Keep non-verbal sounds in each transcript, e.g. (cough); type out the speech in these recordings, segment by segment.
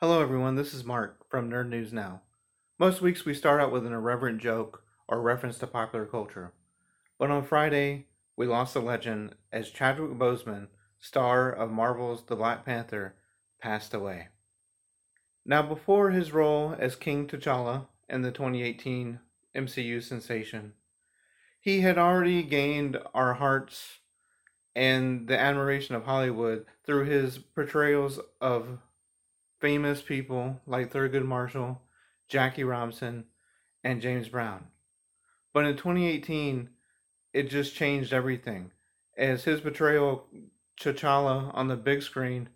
Hello, everyone. This is Mark from Nerd News Now. Most weeks we start out with an irreverent joke or reference to popular culture. But on Friday, we lost a legend as Chadwick Boseman, star of Marvel's The Black Panther, passed away. Now, before his role as King T'Challa in the 2018 MCU sensation, he had already gained our hearts and the admiration of Hollywood through his portrayals of famous people like Thurgood Marshall, Jackie Robinson, and James Brown. But in 2018, it just changed everything as his portrayal of T'Challa on the big screen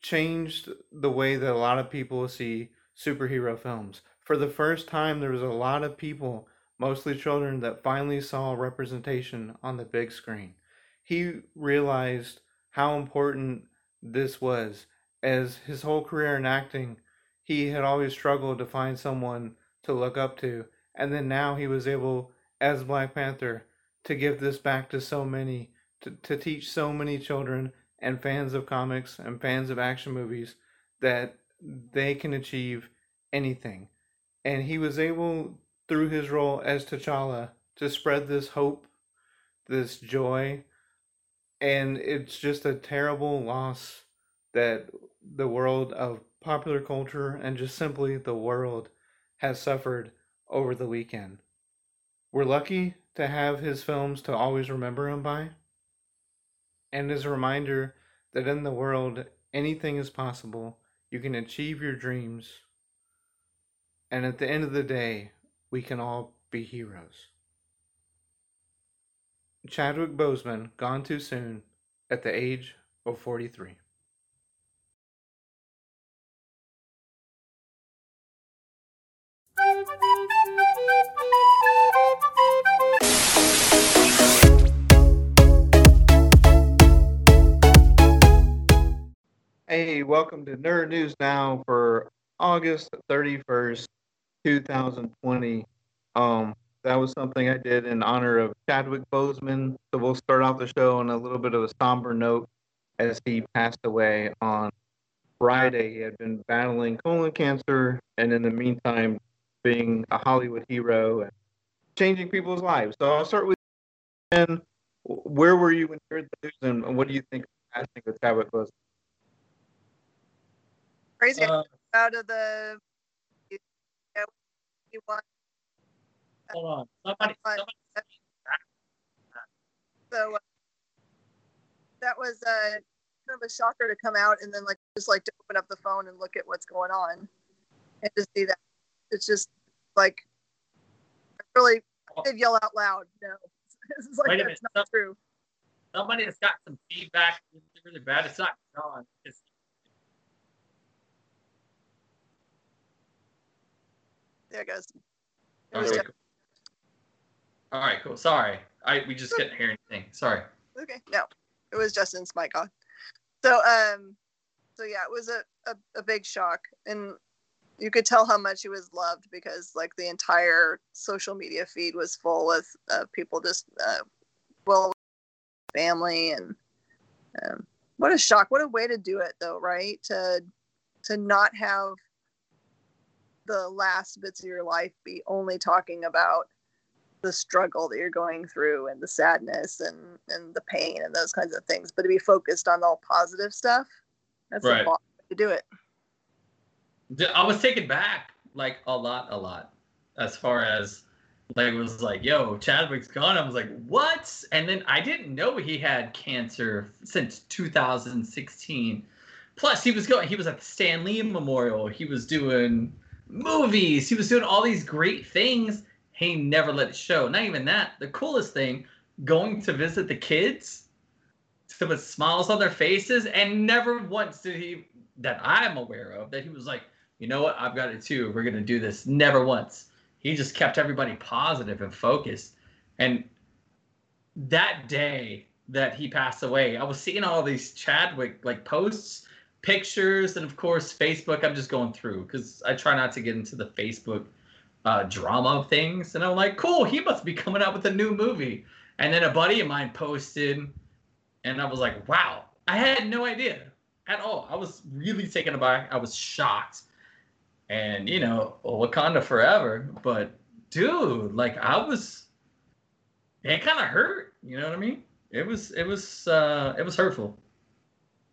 changed the way that a lot of people see superhero films. For the first time, there was a lot of people, mostly children, that finally saw representation on the big screen. He realized how important this was as his whole career in acting, he had always struggled to find someone to look up to. And then now he was able, as Black Panther, to give this back to so many, to, to teach so many children and fans of comics and fans of action movies that they can achieve anything. And he was able, through his role as T'Challa, to spread this hope, this joy. And it's just a terrible loss that the world of popular culture and just simply the world has suffered over the weekend. We're lucky to have his films to always remember him by. And as a reminder that in the world, anything is possible. You can achieve your dreams. And at the end of the day, we can all be heroes. Chadwick Boseman, gone too soon at the age of 43. Hey, welcome to Nerd News Now for August 31st, 2020. Um, that was something I did in honor of Chadwick Boseman. So we'll start off the show on a little bit of a somber note as he passed away on Friday. He had been battling colon cancer and in the meantime being a Hollywood hero and changing people's lives. So I'll start with and where were you when you heard the news and what do you think of passing with Chadwick Boseman? Crazy uh, out of the you know, you want hold on. Somebody, (laughs) somebody so uh, that was uh, kind of a shocker to come out and then like just like to open up the phone and look at what's going on and to see that it's just like really did yell out loud. No, (laughs) it's like that's not Some, true. Somebody has got some feedback really bad. It's not John. It's there it goes. Okay. Cool. All right, cool. Sorry, I we just couldn't hear anything. Sorry. Okay, no, it was Justin's mic on. So um, so yeah, it was a, a, a big shock, and you could tell how much he was loved because like the entire social media feed was full with uh, people just uh, well family and um, what a shock what a way to do it though right to to not have the last bits of your life be only talking about the struggle that you're going through and the sadness and and the pain and those kinds of things but to be focused on all positive stuff that's right. the way to do it I was taken back like a lot, a lot, as far as like was like, yo, Chadwick's gone. I was like, what? And then I didn't know he had cancer since 2016. Plus, he was going. He was at the Stan Lee Memorial. He was doing movies. He was doing all these great things. He never let it show. Not even that. The coolest thing, going to visit the kids, to put smiles on their faces, and never once did he, that I'm aware of, that he was like, you know what? I've got it too. We're gonna do this. Never once. He just kept everybody positive and focused. And that day that he passed away, I was seeing all these Chadwick like posts, pictures, and of course Facebook. I'm just going through because I try not to get into the Facebook uh, drama of things. And I'm like, cool, he must be coming out with a new movie. And then a buddy of mine posted, and I was like, wow, I had no idea. at all. I was really taken aback. I was shocked. And you know, Wakanda forever. But dude, like I was it kind of hurt. You know what I mean? It was it was uh it was hurtful.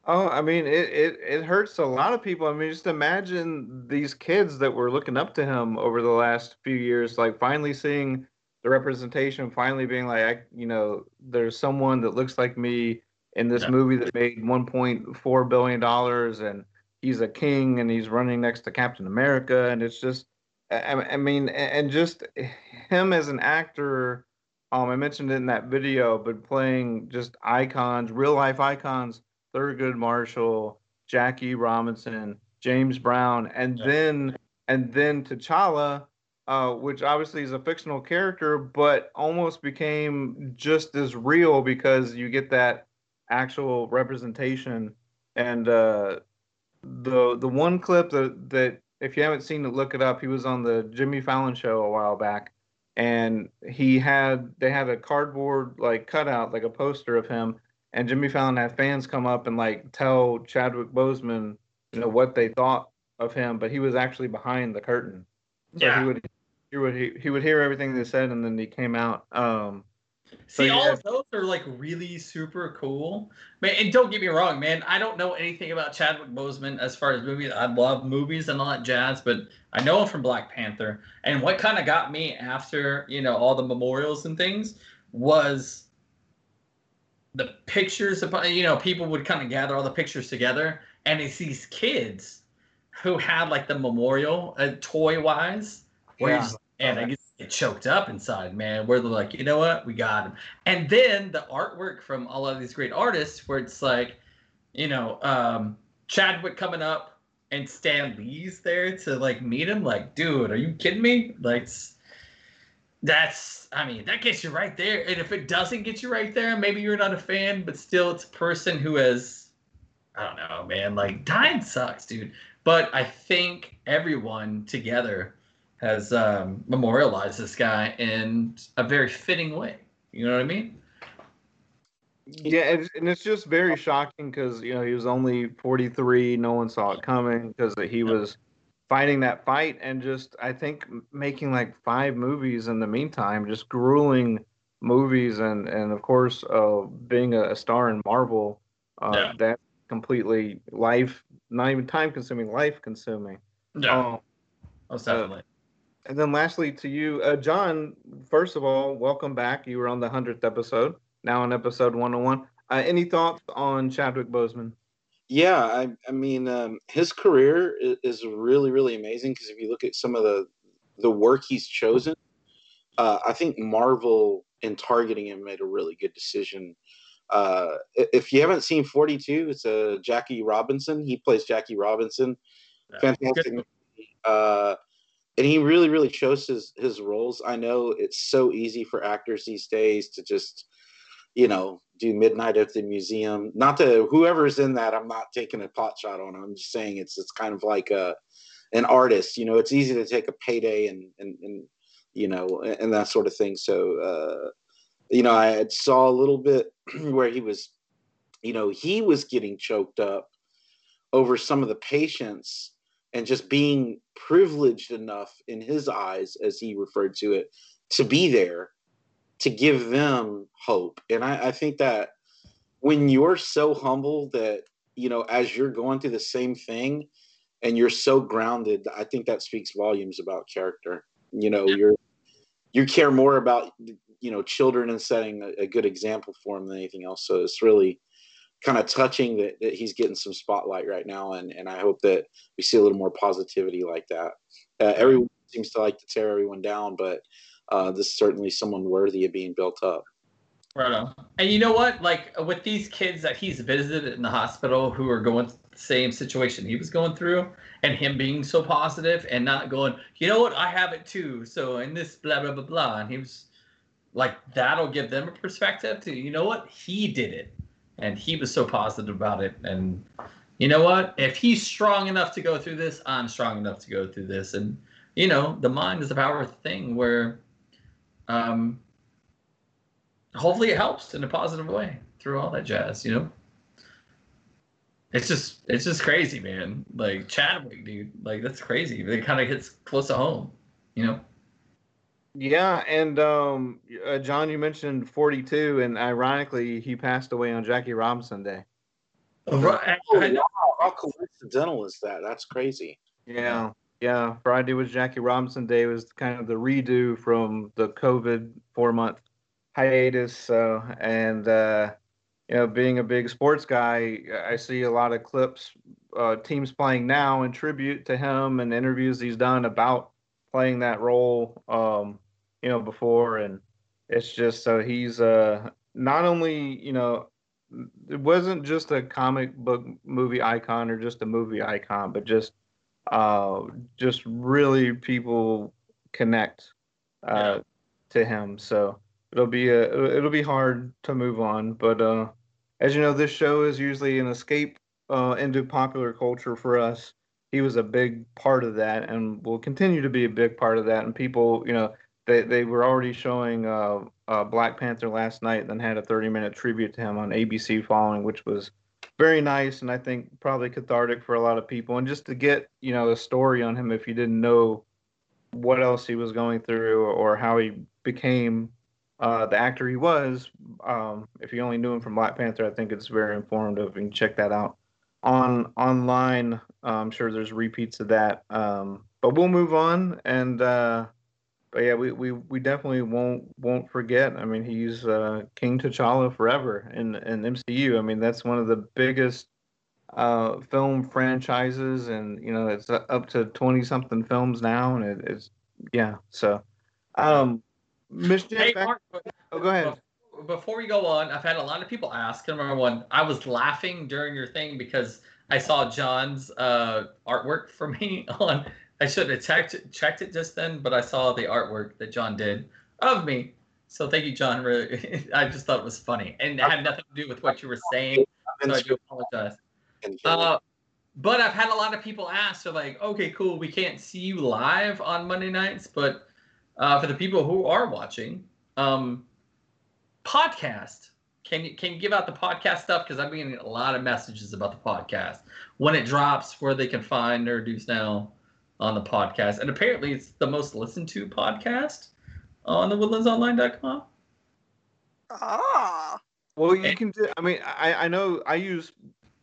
Oh, I mean, it, it, it hurts a lot of people. I mean, just imagine these kids that were looking up to him over the last few years, like finally seeing the representation, finally being like, I, you know, there's someone that looks like me in this yeah. movie that made 1.4 billion dollars, and he's a king, and he's running next to Captain America, and it's just, I, I mean, and just him as an actor. Um, I mentioned it in that video, but playing just icons, real life icons Thurgood Marshall, Jackie Robinson, James Brown, and yeah. then and then T'Challa, uh, which obviously is a fictional character, but almost became just as real because you get that actual representation. And uh, the the one clip that that if you haven't seen it, look it up. He was on the Jimmy Fallon show a while back, and he had they had a cardboard like cutout, like a poster of him, and Jimmy Fallon had fans come up and like tell Chadwick Boseman, you know, what they thought of him, but he was actually behind the curtain. So yeah. he would he would he, he would hear everything they said and then he came out. Um See, so, all of those are like really super cool. Man, and don't get me wrong, man. I don't know anything about Chadwick Boseman as far as movies. I love movies and all that jazz, but I know him from Black Panther. And what kind of got me after, you know, all the memorials and things was the pictures of you know people would kind of gather all the pictures together and it's these kids who had like the memorial uh, toy wise where yeah. and I get choked up inside man where they're like you know what we got him and then the artwork from all of these great artists where it's like you know um Chadwick coming up and Stan Lee's there to like meet him like dude are you kidding me like that's I mean, that gets you right there. And if it doesn't get you right there, maybe you're not a fan, but still it's a person who has I don't know, man, like dying sucks, dude. But I think everyone together has um, memorialized this guy in a very fitting way. You know what I mean? Yeah, and it's just very shocking because you know he was only 43. No one saw it coming because he was fighting that fight and just I think making like five movies in the meantime, just grueling movies and and of course uh, being a, star in Marvel, uh, yeah. that completely life not even time consuming, life consuming. Yeah, um, most definitely. Uh, and then lastly to you, uh, John. First of all, welcome back. You were on the hundredth episode. Now on episode 101. Uh, any thoughts on Chadwick Boseman? Yeah, I, I mean, um, his career is, is, really, really amazing because if you look at some of the the work he's chosen, uh, I think Marvel in targeting him made a really good decision. Uh, if you haven't seen 42, it's a uh, Jackie Robinson. He plays Jackie Robinson. Yeah. Fantastic. Uh, and he really, really chose his his roles. I know it's so easy for actors these days to just you know, do Midnight at the Museum. Not to whoever's in that, I'm not taking a pot shot on. Him. I'm just saying it's it's kind of like a an artist. You know, it's easy to take a payday and and, and you know and that sort of thing. So uh, you know, I saw a little bit (clears throat) where he was, you know, he was getting choked up over some of the patients and just being privileged enough in his eyes, as he referred to it, to be there to give them hope. And I, I think that when you're so humble that, you know, as you're going through the same thing and you're so grounded, I think that speaks volumes about character. You know, you're you care more about you know children and setting a, a good example for them than anything else. So it's really kind of touching that, that he's getting some spotlight right now, and and I hope that we see a little more positivity like that. Uh, everyone seems to like to tear everyone down, but uh, this is certainly someone worthy of being built up. Right on. And you know what? Like with these kids that he's visited in the hospital who are going the same situation he was going through, and him being so positive and not going, you know what? I have it too. So in this blah blah blah blah, and he was like, that'll give them a perspective to, you know what? He did it, and he was so positive about it. And you know what? If he's strong enough to go through this, I'm strong enough to go through this. And you know, the mind is a powerful thing where um, hopefully it helps in a positive way through all that jazz, you know. it's just it's just crazy, man. Like Chadwick, dude, like that's crazy. It kind of hits close to home, you know. Yeah, and um, uh, John, you mentioned 42, and ironically, he passed away on Jackie Robinson Day. Right. Oh, I wow. How coincidental is that? That's crazy. Yeah, yeah. Friday was Jackie Robinson Day. It was kind of the redo from the COVID four month hiatus. So, and uh, you know, being a big sports guy, I see a lot of clips, uh, teams playing now in tribute to him, and interviews he's done about playing that role. Um, you know, before, and it's just so he's uh not only you know it wasn't just a comic book movie icon or just a movie icon, but just uh, just really people connect uh, Yeah. to him. So it'll be a it'll be hard to move on. But uh, as you know, this show is usually an escape uh, into popular culture for us. He was a big part of that, and will continue to be a big part of that. And people, you know, they they were already showing uh, uh, Black Panther last night, then had a 30 minute tribute to him on ABC following, which was very nice and I think probably cathartic for a lot of people. And just to get you know a story on him if you didn't know what else he was going through or how he became uh, the actor he was, um, if you only knew him from Black Panther, I think it's very informative. You can check that out on online. I'm sure there's repeats of that. Um, but we'll move on and. Uh, but yeah, we, we, we definitely won't won't forget. I mean, he's uh, King T'Challa forever in in MCU. I mean, that's one of the biggest uh, film franchises, and you know, it's up to twenty something films now, and it, it's yeah. So, um, Miss Jen, Hey, back- Mark, oh, go ahead. Before we go on, I've had a lot of people ask. and Number one, I was laughing during your thing because I saw John's uh, artwork for me (laughs) on. I should have checked checked it just then, but I saw the artwork that John did of me. So thank you, John. Really, (laughs) I just thought it was funny, and it had nothing to do with what you were saying. So I do apologize. Uh, but I've had a lot of people ask, so like, okay, cool, we can't see you live on Monday nights, but uh, for the people who are watching, um, podcast. Can you can you give out the podcast stuff? Because I'm getting a lot of messages about the podcast when it drops, where they can find Nerd News Now on the podcast, and apparently it's the most listened to podcast on the woodlandsonline.com. Ah, Well, you And- can do. I mean, I I know I use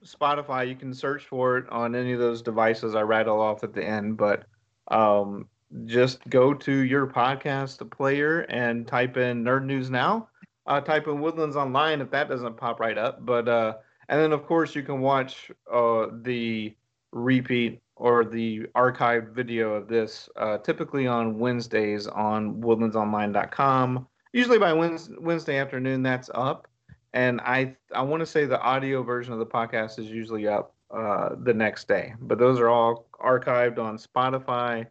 Spotify. You can search for it on any of those devices I rattle off at the end, but um, just go to your podcast player and type in Nerd News Now. Uh, type in Woodlands Online if that doesn't pop right up. But uh, and then of course you can watch uh, the repeat or the archived video of this uh, typically on Wednesdays on woodlandsonline.com. Usually by Wednes- Wednesday afternoon, that's up and I I want to say the audio version of the podcast is usually up uh, the next day. But those are all archived on Spotify.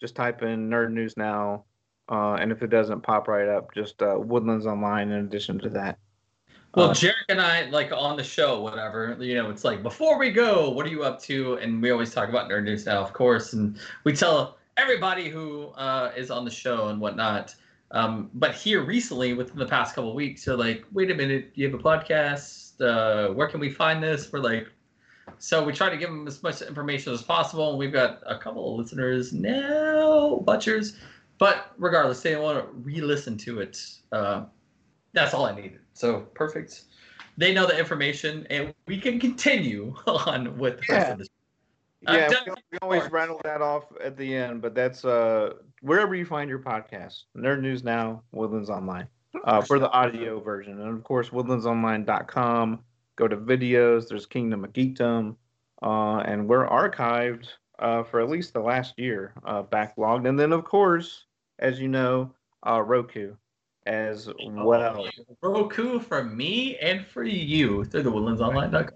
Just type in Nerd News Now, uh, and if it doesn't pop right up, just uh, Woodlands Online. In addition to that, Well, Uh, Jarek and I, like on the show, whatever, you know, it's like, before we go, what are you up to? And we always talk about Nerd News now, of course. And we tell everybody who uh, is on the show and whatnot. Um, but here recently, within the past couple of weeks, they're like, wait a minute, you have a podcast? Uh, where can we find this? We're like, so we try to give them as much information as possible. And we've got a couple of listeners now, butchers. But regardless, they want to re listen to it. Uh, that's all I needed. So perfect. They know the information, and we can continue (laughs) on with the rest Yeah. of the I've yeah, we, we always rattle that off at the end. But that's uh, wherever you find your podcast, Nerd News Now, Woodlands Online, uh, for the audio version, and of course woodlandsonline.com. Go to videos. There's Kingdom of Geekdom, uh, and we're archived uh, for at least the last year, uh, backlogged, and then of course, as you know, uh, Roku as well. Roku for me and for you through the woodlandsonline.com.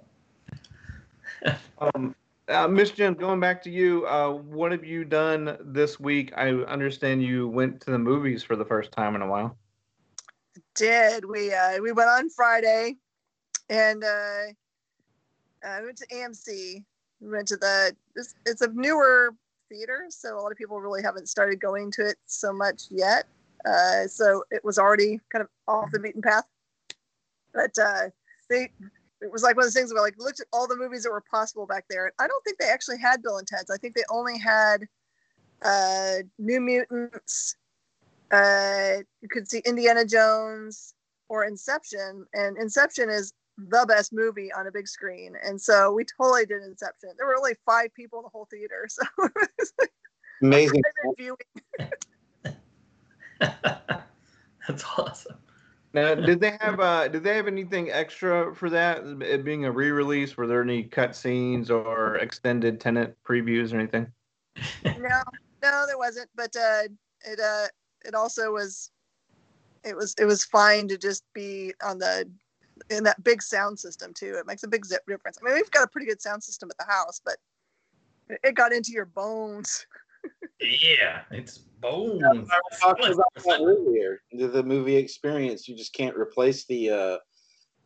Um, uh, Miss Jen, going back to you, uh, what have you done this week? I understand you went to the movies for the first time in a while. did we? Uh, we went on Friday, and uh, uh, we went to AMC. We went to the. It's, it's a newer theater, so a lot of people really haven't started going to it so much yet. Uh, so it was already kind of off the beaten path. But uh, they it was like one of those things where like looked at all the movies that were possible back there. I don't think they actually had Bill and Ted's. I think they only had uh, New Mutants. Uh, you could see Indiana Jones or Inception, and Inception is the best movie on a big screen. And so we totally did Inception. There were only five people in the whole theater, (laughs) so it was like Amazing. viewing. (laughs) (laughs) That's awesome. Now, did they have uh, did they have anything extra for that? It being a re-release, were there any cut scenes or extended Tenet previews or anything? (laughs) no, no, there wasn't. But uh, it uh, it also was, it was it was fine to just be on the in that big sound system too. It makes a big zip difference. I mean, we've got a pretty good sound system at the house, but it- it got into your bones. (laughs) Yeah, it's bones. I was talking about that earlier. The, the movie experience, you just can't replace the uh,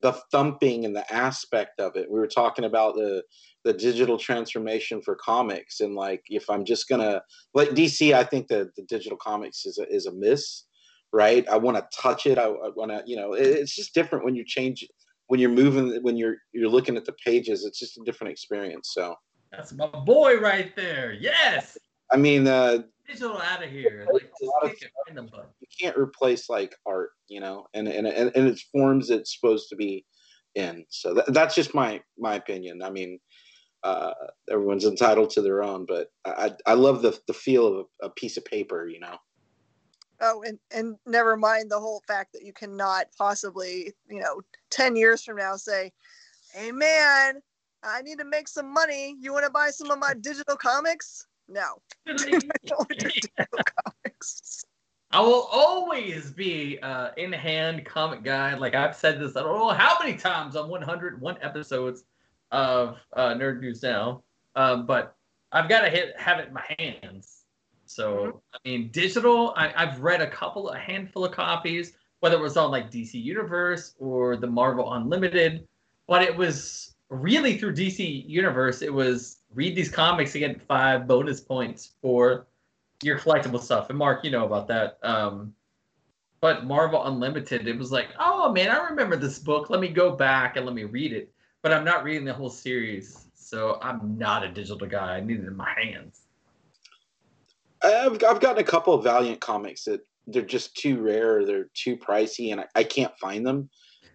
the thumping and the aspect of it. We were talking about the the digital transformation for comics, and like if I'm just gonna like DC, I think that the digital comics is a, is a miss, right? I want to touch it. I, I want to, you know, it- it's just different when you change when you're moving when you're you're looking at the pages. It's just a different experience. So That's my boy right there. Yes. I mean, uh, Digital out of here. Like A lot of just kick it in the you can't replace like art, you know, and and and, and its forms it's supposed to be in. So that, that's just my my opinion. I mean, uh, everyone's entitled to their own, but I I I love the the feel of a, a piece of paper, you know. Oh, and and never mind the whole fact that you cannot possibly, you know, ten years from now say, "Hey, man, I need to make some money. You want to buy some of my digital comics?" No, (laughs) (laughs) I don't want to do digital (laughs) comics. I will always be uh, in hand comic guy. Like I've said this, I don't know how many times on 101 episodes of uh, Nerd News Now, um, but I've got to hit have it in my hands. So I mean, digital. I, I've read a couple, a handful of copies, whether it was on like DC Universe or the Marvel Unlimited, but it was really through DC Universe. It was read these comics to get five bonus points for your collectible stuff. And Mark, you know about that. Um, but Marvel Unlimited, it was like, oh man, I remember this book. Let me go back and let me read it. But I'm not reading the whole series, so I'm not a digital guy. I need it in my hands. I've I've gotten a couple of Valiant comics that they're just too rare, they're too pricey, and I, I can't find them,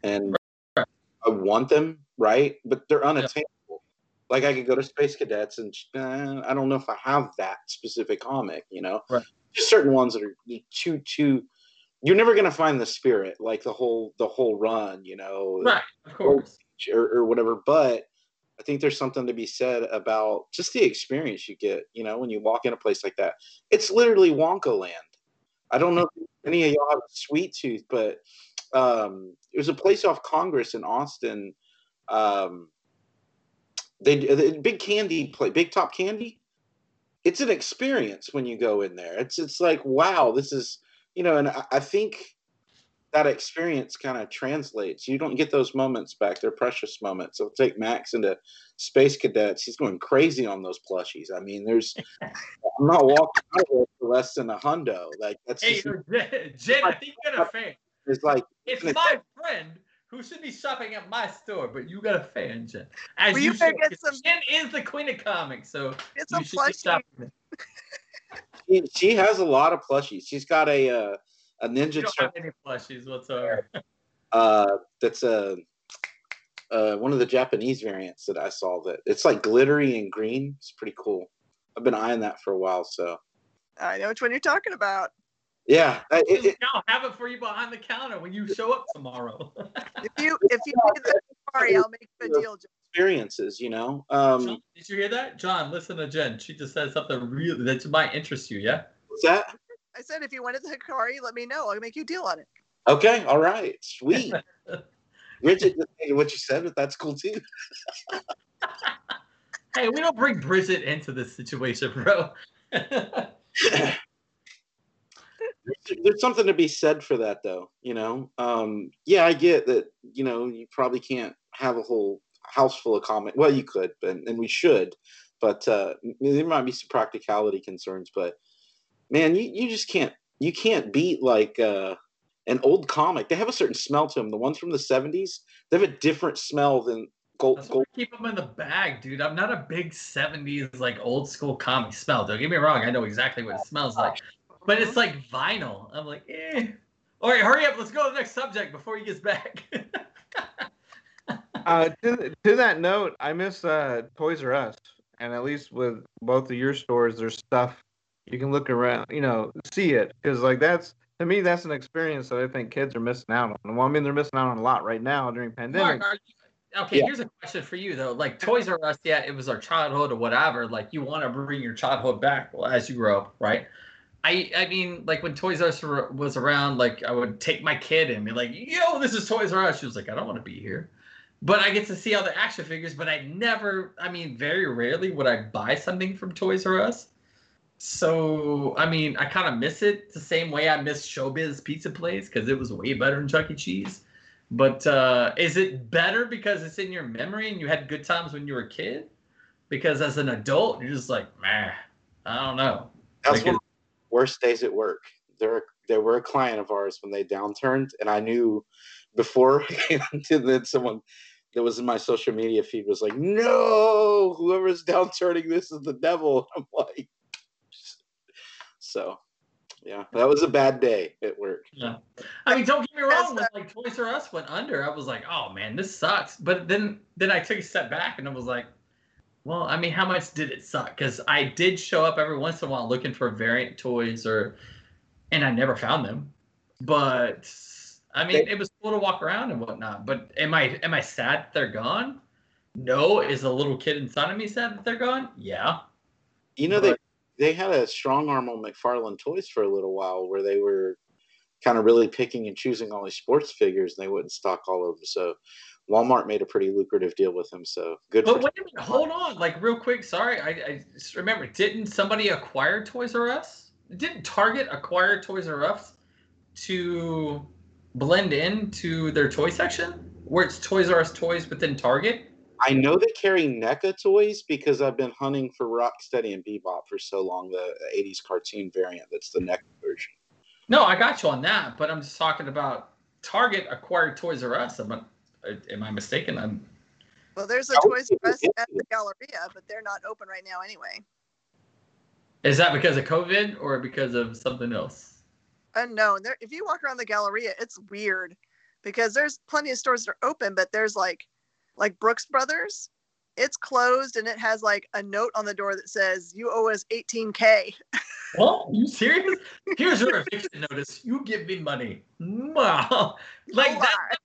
and I want them, right? But they're unattainable. Like I could go to Space Cadets, and uh, I don't know if I have that specific comic. You know, Right. just certain ones that are too too. You're never gonna find the spirit, like the whole the whole run. You know, Right, of course. or, or whatever. But I think there's something to be said about just the experience you get, you know, when you walk in a place like that. It's literally Wonka land. I don't know if any of y'all have a sweet tooth, but um, it was a place off Congress in Austin. Um, they, they big candy play, big top candy. It's an experience when you go in there. It's it's like wow, this is you know, and I, I think that experience kind of translates. You don't get those moments back. They're precious moments. So take Max into Space Cadets. He's going crazy on those plushies. I mean, there's I'm not walking out for less than a hundo. Like that's Hey, just, Jen, Jen, I think you got a fan. it's like It's my friend who should be shopping at my store, but you got a fan, Jen. As Well, you, you should, get 'cause some- Jen is the queen of comics, so It's you a should be plushie. shopping. she, she has a lot of plushies. She's got a uh, a Ninja don't Turtle have any plushies whatsoever. (laughs) uh, that's a uh, one of the Japanese variants that I saw. That it's like glittery and green. It's pretty cool. I've been eyeing that for a while. So I know which one you're talking about. Yeah, I- it, it, I'll have it for you behind the counter when you show up tomorrow. (laughs) If you if you need the Sorry, I'll make you a deal. Experiences. You know. Um, John, did you hear that? John, listen to Jen. She just said something really that might interest you, yeah? what's that? I said if you wanted the Hikari, let me know. I'll make you a deal on it. Okay, all right, sweet. (laughs) Bridget, what you said, but that's cool too. (laughs) Hey, we don't bring Bridget into this situation, bro. There's- something to be said for that, though. You know, um, yeah, I get that. You know, you probably can't have a whole house full of comic. Well, you could, but and we should, but uh, there might be some practicality concerns. But man, you, you just can't you can't beat like uh, an old comic. They have a certain smell to them. The ones from the '70s, they have a different smell than gold. That's gold. Keep them in the bag, dude. I'm not a big '70s like old school comic smell. Don't get me wrong. I know exactly what it smells like, but it's like vinyl. I'm like, eh. All right, hurry up. Let's go to the next subject before he gets back. (laughs) Uh, to, to that note, I miss uh, Toys R Us, and at least with both of your stores, there's stuff you can look around, you know, see it, because like that's to me that's an experience that I think kids are missing out on. Well, I mean they're missing out on a lot right now during pandemic. Mark, you, okay, Yeah. here's a question for you though. Like Toys R Us, yeah, it was our childhood or whatever. Like you want to bring your childhood back as you grow up, right? I I mean, like when Toys R Us was around, like I would take my kid and be like, "Yo, this is Toys R Us." She was like, "I don't want to be here," but I get to see all the action figures. But I never, I mean, very rarely would I buy something from Toys R Us. So I mean, I kind of miss it the same way I miss Showbiz Pizza Place because it was way better than Chuck E. Cheese. But uh, is it better because it's in your memory and you had good times when you were a kid? Because as an adult, you're just like, man, I don't know. That's Like, one of the worst days at work. They're they were a client of ours when they downturned, and I knew before (laughs) and then someone that was in my social media feed was like, "No, whoever's downturning this is the devil." (laughs) I'm like, so yeah, that was a bad day at work. Yeah. I mean, don't get me wrong. When like Toys R Us went under, I was like, oh man, this sucks. But then then I took a step back and I was like, well, I mean, how much did it suck? Because I did show up every once in a while looking for variant toys or, and I never found them. But I mean, it was cool to walk around and whatnot. But am I am I sad that they're gone? No. Is the little kid inside of me sad that they're gone? Yeah. You know, they they had a strong arm on McFarlane Toys for a little while where they were kind of really picking and choosing all these sports figures and they wouldn't stock all of them. So Walmart made a pretty lucrative deal with them. So good But wait a minute, hold on, like real quick. Sorry, I, I remember. Didn't somebody acquire Toys R Us? Didn't Target acquire Toys R Us to blend into their toy section, where it's Toys R Us toys within Target? I know they carry NECA toys because I've been hunting for Rocksteady and Bebop for so long, the 80s cartoon variant that's the NECA version. No, I got you on that, but I'm just talking about Target acquired Toys R Us. I'm Uh, am I mistaken? I'm Well, there's a would Toys R Us at the Galleria, but they're not open right now anyway. Is that because of COVID or because of something else? Unknown. There, if you walk around the Galleria, it's weird because there's plenty of stores that are open, but there's like, like Brooks Brothers, it's closed and it has like a note on the door that says you owe us 18k. Well, you serious? Here's your eviction notice. You give me money. Wow. (laughs) Like Hold that,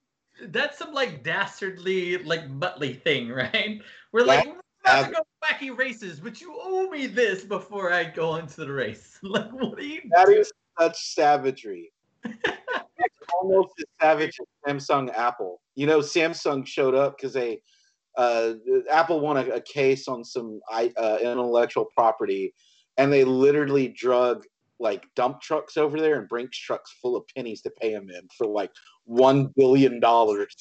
that's some like dastardly, like Muttley thing, (laughs) right? We're like, we're about to go wacky races, but you owe me this before I go into the race. (laughs) Like, what are you That doing? is such savagery. (laughs) it's almost as savage as Samsung Apple. You know, Samsung showed up because they uh, Apple won a, a case on some I- uh, intellectual property, and they literally drug like dump trucks over there and Brinks trucks full of pennies to pay them in for like one billion dollars.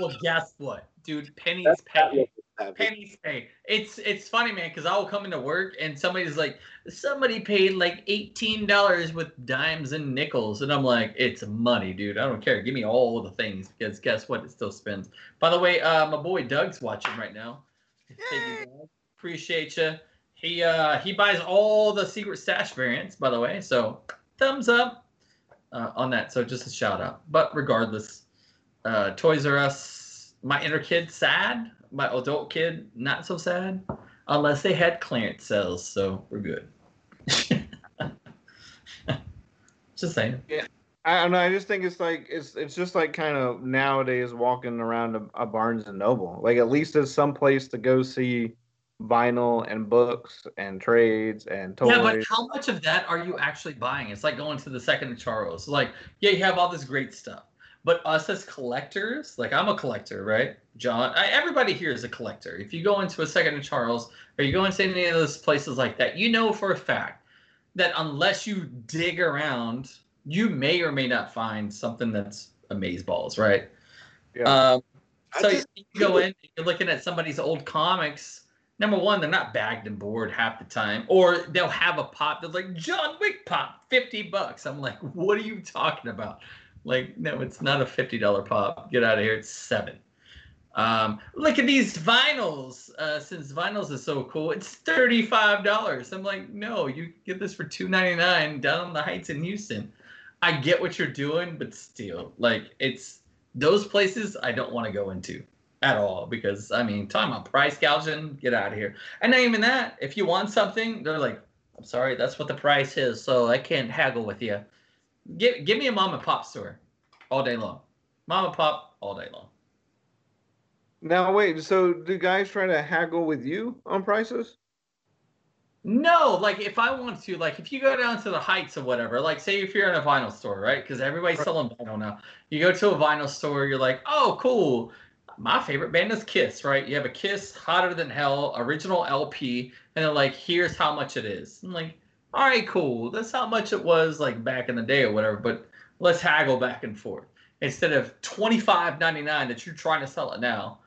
Well, guess what, dude? Pennies That's pay. that level of savage. pennies pay. It's it's funny, man, because I will come into work and somebody's like, somebody paid like eighteen dollars with dimes and nickels, and I'm like, it's money, dude. I don't care. Give me all the things because guess what? It still spends. By the way, uh, my boy Doug's watching right now. Thank. Appreciate you. He uh he buys all the secret stash variants, by the way. So thumbs up uh, on that. So just a shout out. But regardless, uh, Toys R Us, my inner kid sad, my adult kid not so sad, unless they had clearance sales. So we're good. (laughs) just saying. Yeah. I don't know. I just think it's like it's it's just like kind of nowadays walking around a, a Barnes and Noble. Like at least there's some place to go see vinyl and books and trades and toys. Yeah, but how much of that are you actually buying? It's like going to the second Charles. Like, yeah, you have all this great stuff, but us as collectors, like I'm a collector, right? John, I, everybody here is a collector. If you go into a second of Charles or you go into any of those places like that, you know for a fact that unless you dig around, you may or may not find something that's amazeballs, right? Yeah. Um, so just- you go in, you're looking at somebody's old comics. Number one, they're not bagged and bored half the time, or they'll have a pop that's like John Wick pop, fifty bucks. I'm like, (laughs) what are you talking about? Like, no, it's not a fifty dollar pop. Get out of here. It's seven. Um, look at these vinyls. Uh, since vinyls is so cool, it's thirty five dollars. I'm like, no, you get this for two ninety nine down on the Heights in Houston. I get what you're doing, but still, like, it's those places I don't want to go into at all because I mean, talking about price gouging, get out of here. And not even that. If you want something, they're like, I'm sorry, that's what the price is, so I can't haggle with you. Give give me a mom and pop store all day long. Mom and pop all day long. Now wait, so do guys try to haggle with you on prices? No, like if I want to, like if you go down to the heights or whatever, like say if you're in a vinyl store, right? Because everybody's selling vinyl now. You go to a vinyl store, you're like, oh, cool. My favorite band is Kiss, right? You have a Kiss Hotter Than Hell original LP, and they're like, here's how much it is. I'm like, all right, cool. That's how much it was like back in the day or whatever, but let's haggle back and forth. Instead of twenty five ninety nine that you're trying to sell it now,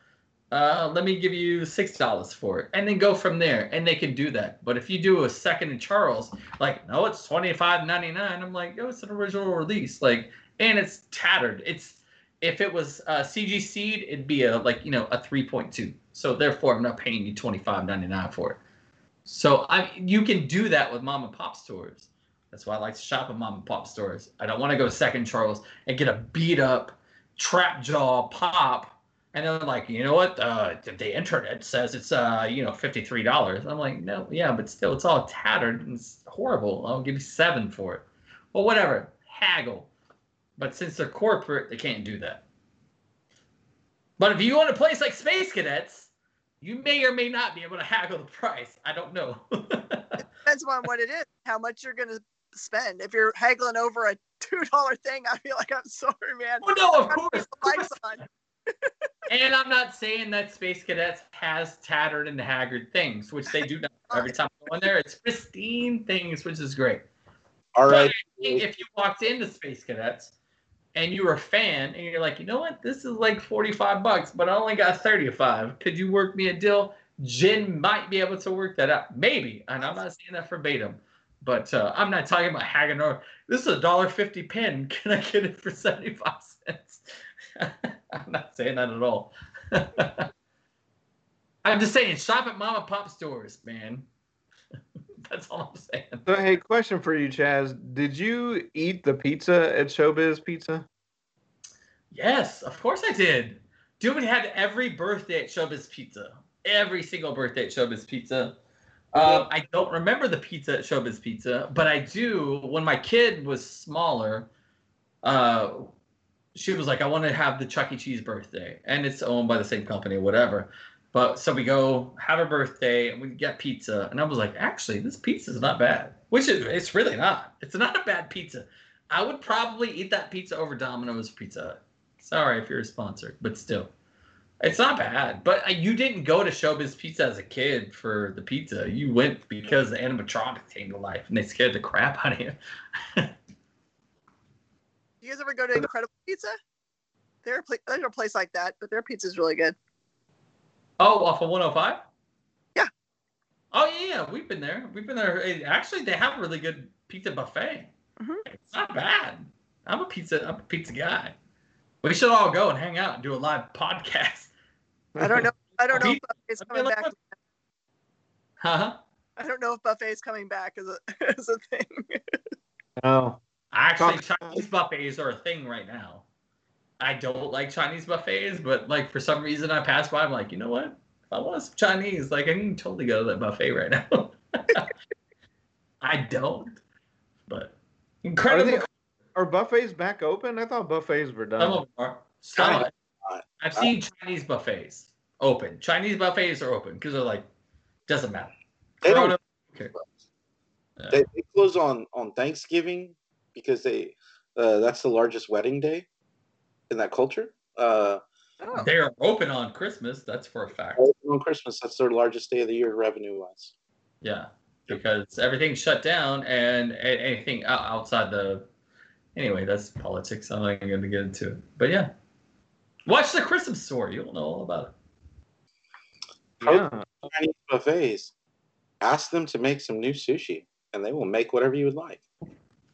uh, let me give you six dollars for it, and then go from there. And they can do that. But if you do a second in Charles, like no, it's twenty five ninety nine. I'm like, yo, it's an original release, like, and it's tattered. It's if it was uh, CGC, it'd be a like you know a three point two. So therefore, I'm not paying you twenty five ninety nine for it. So I you can do that with mom and pop stores. That's why I like to shop at mom and pop stores. I don't want to go second Charles and get a beat up trap jaw pop and they're like, you know what? Uh, the internet says it's uh, you know, fifty three dollars. I'm like, no, yeah, but still, it's all tattered and it's horrible. I'll give you seven for it. Well, whatever, haggle. But since they're corporate, they can't do that. But if you own a place like Space Cadets, you may or may not be able to haggle the price. I don't know. (laughs) Depends on what it is, how much you're gonna spend. If you're haggling over a two dollar thing, I'd be like, I'm sorry, man. well, no, of course. The lights on. (laughs) and I'm not saying that Space Cadets has tattered and haggard things, which they do not. Every time I go in there, it's pristine things, which is great. All right. But right. I think if you walked into Space Cadets and you were a fan and you're like, you know what, this is like 45 bucks, but I only got 35. Could you work me a deal? Jen might be able to work that out. Maybe. And I'm not saying that verbatim. But uh, I'm not talking about haggling. This is a dollar fifty pin. (laughs) Can I get it for 75 cents? (laughs) I'm not saying that at all. (laughs) I'm just saying, shop at mom and pop stores, man. (laughs) That's all I'm saying. So hey, question for you, Chaz. Did you eat the pizza at Showbiz Pizza? Yes, of course I did. Dude had every birthday at Showbiz Pizza. Every single birthday at Showbiz Pizza. Um, I don't remember the pizza at Showbiz Pizza, but I do. When my kid was smaller, uh, she was like, "I want to have the Chuck E. Cheese birthday," and it's owned by the same company, whatever. But so we go have a birthday and we get pizza, and I was like, "Actually, this pizza is not bad." Which is, it's really not. It's not a bad pizza. I would probably eat that pizza over Domino's Pizza Sorry if you're a sponsor, but still, it's not bad. But uh, you didn't go to Showbiz Pizza as a kid for the pizza. You went because the animatronics came to life and they scared the crap out of you. (laughs) You guys ever go to Incredible Pizza? They're a pla- there's a place like that, but their pizza is really good. Oh, off of 105? Yeah. Oh yeah, yeah, we've been there. We've been there. Actually, they have a really good pizza buffet. Mhm. It's not bad. I'm a pizza. I'm a pizza guy. We should all go and hang out and do a live podcast. I don't know. I don't know if (laughs) Pizza- buffet's I feel coming like back. Huh? I don't know if buffet's coming back as a (laughs) as a thing. Oh, Actually, Talk- Chinese buffets are a thing right now. I don't like Chinese buffets, but like for some reason I pass by, I'm like, you know what? If I want some Chinese, like I can totally go to that buffet right now. (laughs) I don't, but are, incredible. they, are buffets back open? I thought buffets were done. Some done. of them are. Some China- are. I've seen Chinese buffets open. Chinese buffets are open because they're like, doesn't matter. They don't- okay. Yeah. They, they close on on Thanksgiving because they uh, that's the largest wedding day in that culture. Uh, Oh. They are open on Christmas. That's for a fact. on Christmas, that's their largest day of the year revenue wise. Yeah, because everything's shut down and anything outside the. Anyway, that's politics. I'm not going to get into it. But yeah, watch the Christmas story. You'll know all about it. Yeah. Chinese buffets, ask them to make some new sushi, and they will make whatever you would like.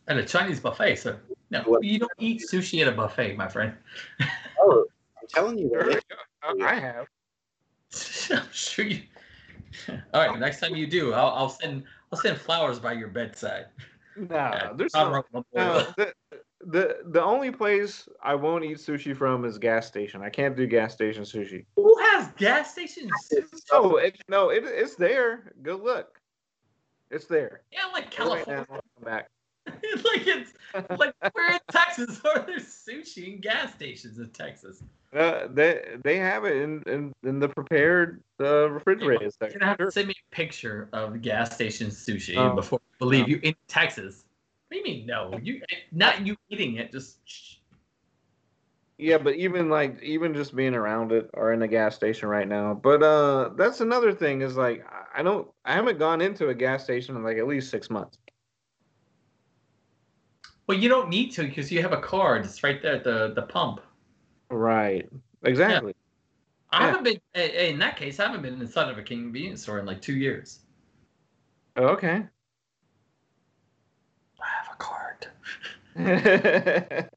And a Chinese buffet, so No, What? you don't eat sushi at a buffet, my friend. (laughs) Oh, I'm telling you, Sure. I have. (laughs) I'm sure you. (laughs) All right, next time you do, I'll, I'll send I'll send flowers by your bedside. Nah, Yeah, there's no, no, the, the the only place I won't eat sushi from is gas station. I can't do gas station sushi. Who has gas stations? Oh, it, no, it, it's there. Good luck. It's there. Yeah, like Go right California. now, come back. (laughs) like it's like where in Texas (laughs) are there sushi and gas stations in Texas? Uh, they they have it in in, in the prepared uh, refrigerated You're section. gonna have Sure. to send me a picture of the gas station sushi Oh, before I believe no. you in Texas. What do you mean no? You not you eating it, just Yeah, but even like even just being around it or in a gas station right now. But uh that's another thing is like I don't I haven't gone into a gas station in like at least six months. Well you don't need to because you have a card. It's right there at the the pump. Right. Exactly. I Yeah. haven't been in that case. I haven't been inside of a King convenience store in like two years. Okay. I have a card. (laughs)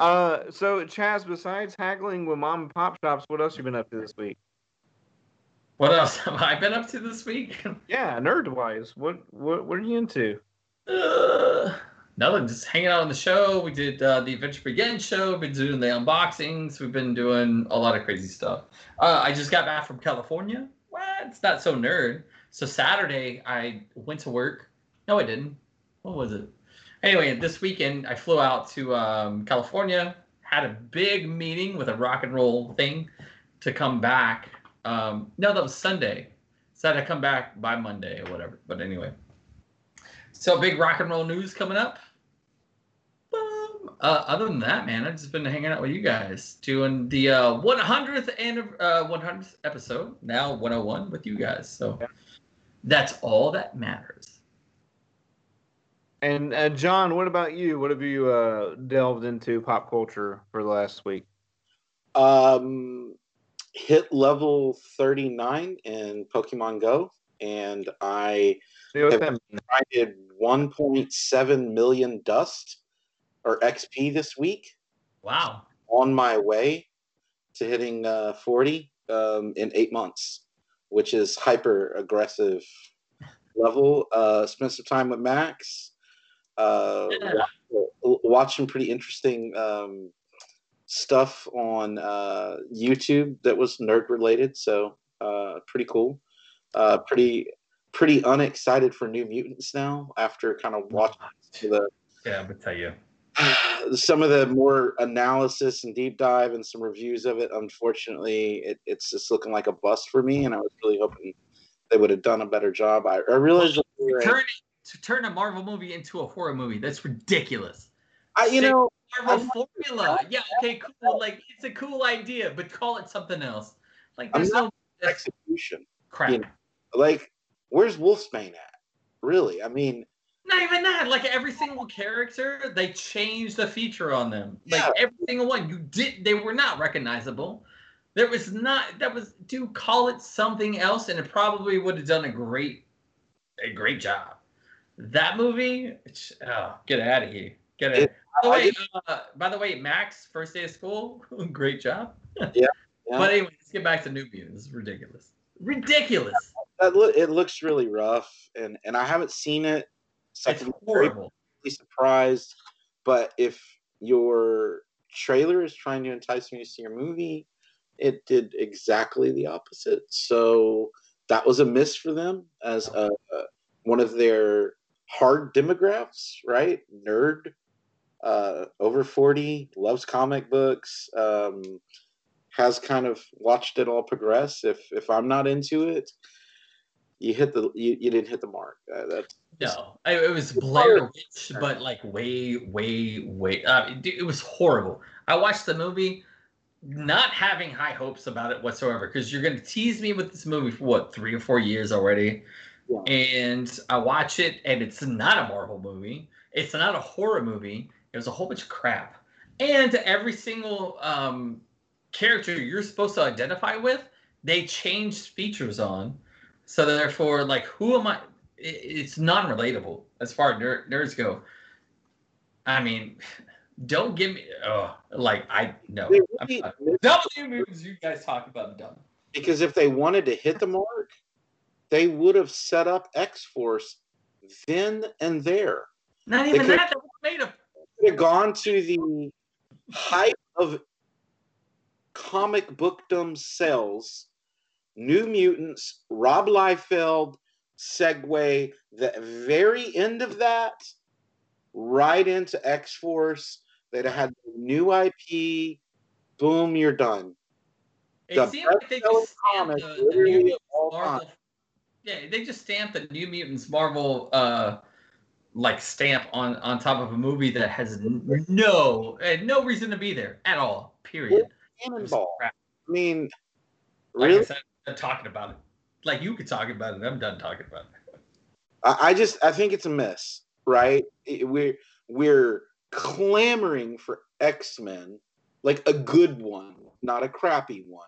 uh so Chaz, besides haggling with mom and pop shops, what else you been up to this week? What else (laughs) have I been up to this week? Yeah, nerd wise. What what what are you into? Uh, nothing. Just hanging out on the show. We did uh, the Adventure Begin show. Been doing the unboxings. We've been doing a lot of crazy stuff. Uh, I just got back from California. What? It's not so nerd. So Saturday I went to work. No, I didn't. What was it? Anyway, this weekend I flew out to um, California. Had a big meeting with a rock and roll thing to come back. Um, no, that was Sunday. Said I come back by Monday or whatever. But anyway. So big rock and roll news coming up. Boom. Uh, other than that, man, I've just been hanging out with you guys, doing the uh, 100th and uh, 100th episode. Now 101 with you guys. So that's all that matters. And uh, John, what about you? What have you uh, delved into pop culture for the last week? Um, hit level 39 in Pokemon Go, and I See what that? I did 1.7 million dust or XP this week. Wow. On my way to hitting uh, 40 um, in eight months, which is hyper aggressive level. Uh, spent some time with Max. Uh, Yeah. wa- watched some pretty interesting um, stuff on uh, YouTube that was nerd related. So uh, pretty cool. Uh, pretty pretty unexcited for New Mutants now after kind of watching the Yeah, I'm gonna tell you. Some of the more analysis and deep dive and some reviews of it. Unfortunately, it, it's just looking like a bust for me, and I was really hoping they would have done a better job. I, I realized, that we were in- Turn to turn a Marvel movie into a horror movie. That's ridiculous. I, you know, Marvel formula. (laughs) Yeah, okay, cool. Like it's a cool idea, but call it something else. Like there's no execution. crap. you know. Like, where's Wolfsbane at? Really? I mean, Not even that. Like every single character, they changed the feature on them. Like Yeah. every single one, you did. They were not recognizable. There was not. That was. Do call it something else, and it probably would have done a great, a great job. That movie. it's- Oh, get out of here. Get out. It- by, the way, uh, by the way, Max, first day of school, (laughs) great job. (laughs) yeah. But anyway, let's get back to New Mutants. This is ridiculous. Ridiculous. that look, it looks really rough, and and I haven't seen it. So I It's can be horrible. surprised. But if your trailer is trying to entice me to see your movie, it did exactly the opposite. So that was a miss for them as a, a- one of their hard demographics, right? Nerd, uh, over 40, loves comic books, um, has kind of watched it all progress. If if I'm not into it, you hit the you, you didn't hit the mark. Uh, that's No, I- it was Blair Witch, but like way, way, way. Uh, it, it was horrible. I watched the movie, not having high hopes about it whatsoever, because you're gonna tease me with this movie for what three or four years already, Yeah. and I watch it, and it's not a Marvel movie. It's not a horror movie. It was a whole bunch of crap, and every single um, character you're supposed to identify with, they changed features on. So therefore, like, who am I? It- it's non-relatable as far as ner- nerds go. I mean, (laughs) don't give me. Oh, like I no. Really not- missed Some of the movies you guys talk about dumb. because if they wanted to hit the mark, they would have set up X Force then and there. Not even could- that. That was made of. They have gone to the height of comic bookdom sales. New Mutants, Rob Liefeld, segue the very end of that right into X Force. They'd have had new IP. Boom, you're done. It The seemed like they just stamped the, the New Mutants Marvel. time. Yeah, they just stamped the New Mutants Marvel uh like stamp on on top of a movie that has no no reason to be there at all. Period. Cannonball. I mean, Like really? I said, I'm talking about it. Like you could talk about it. I'm done talking about it. I, just I think it's a miss, right? We're we're clamoring for X Men, like a good one, not a crappy one.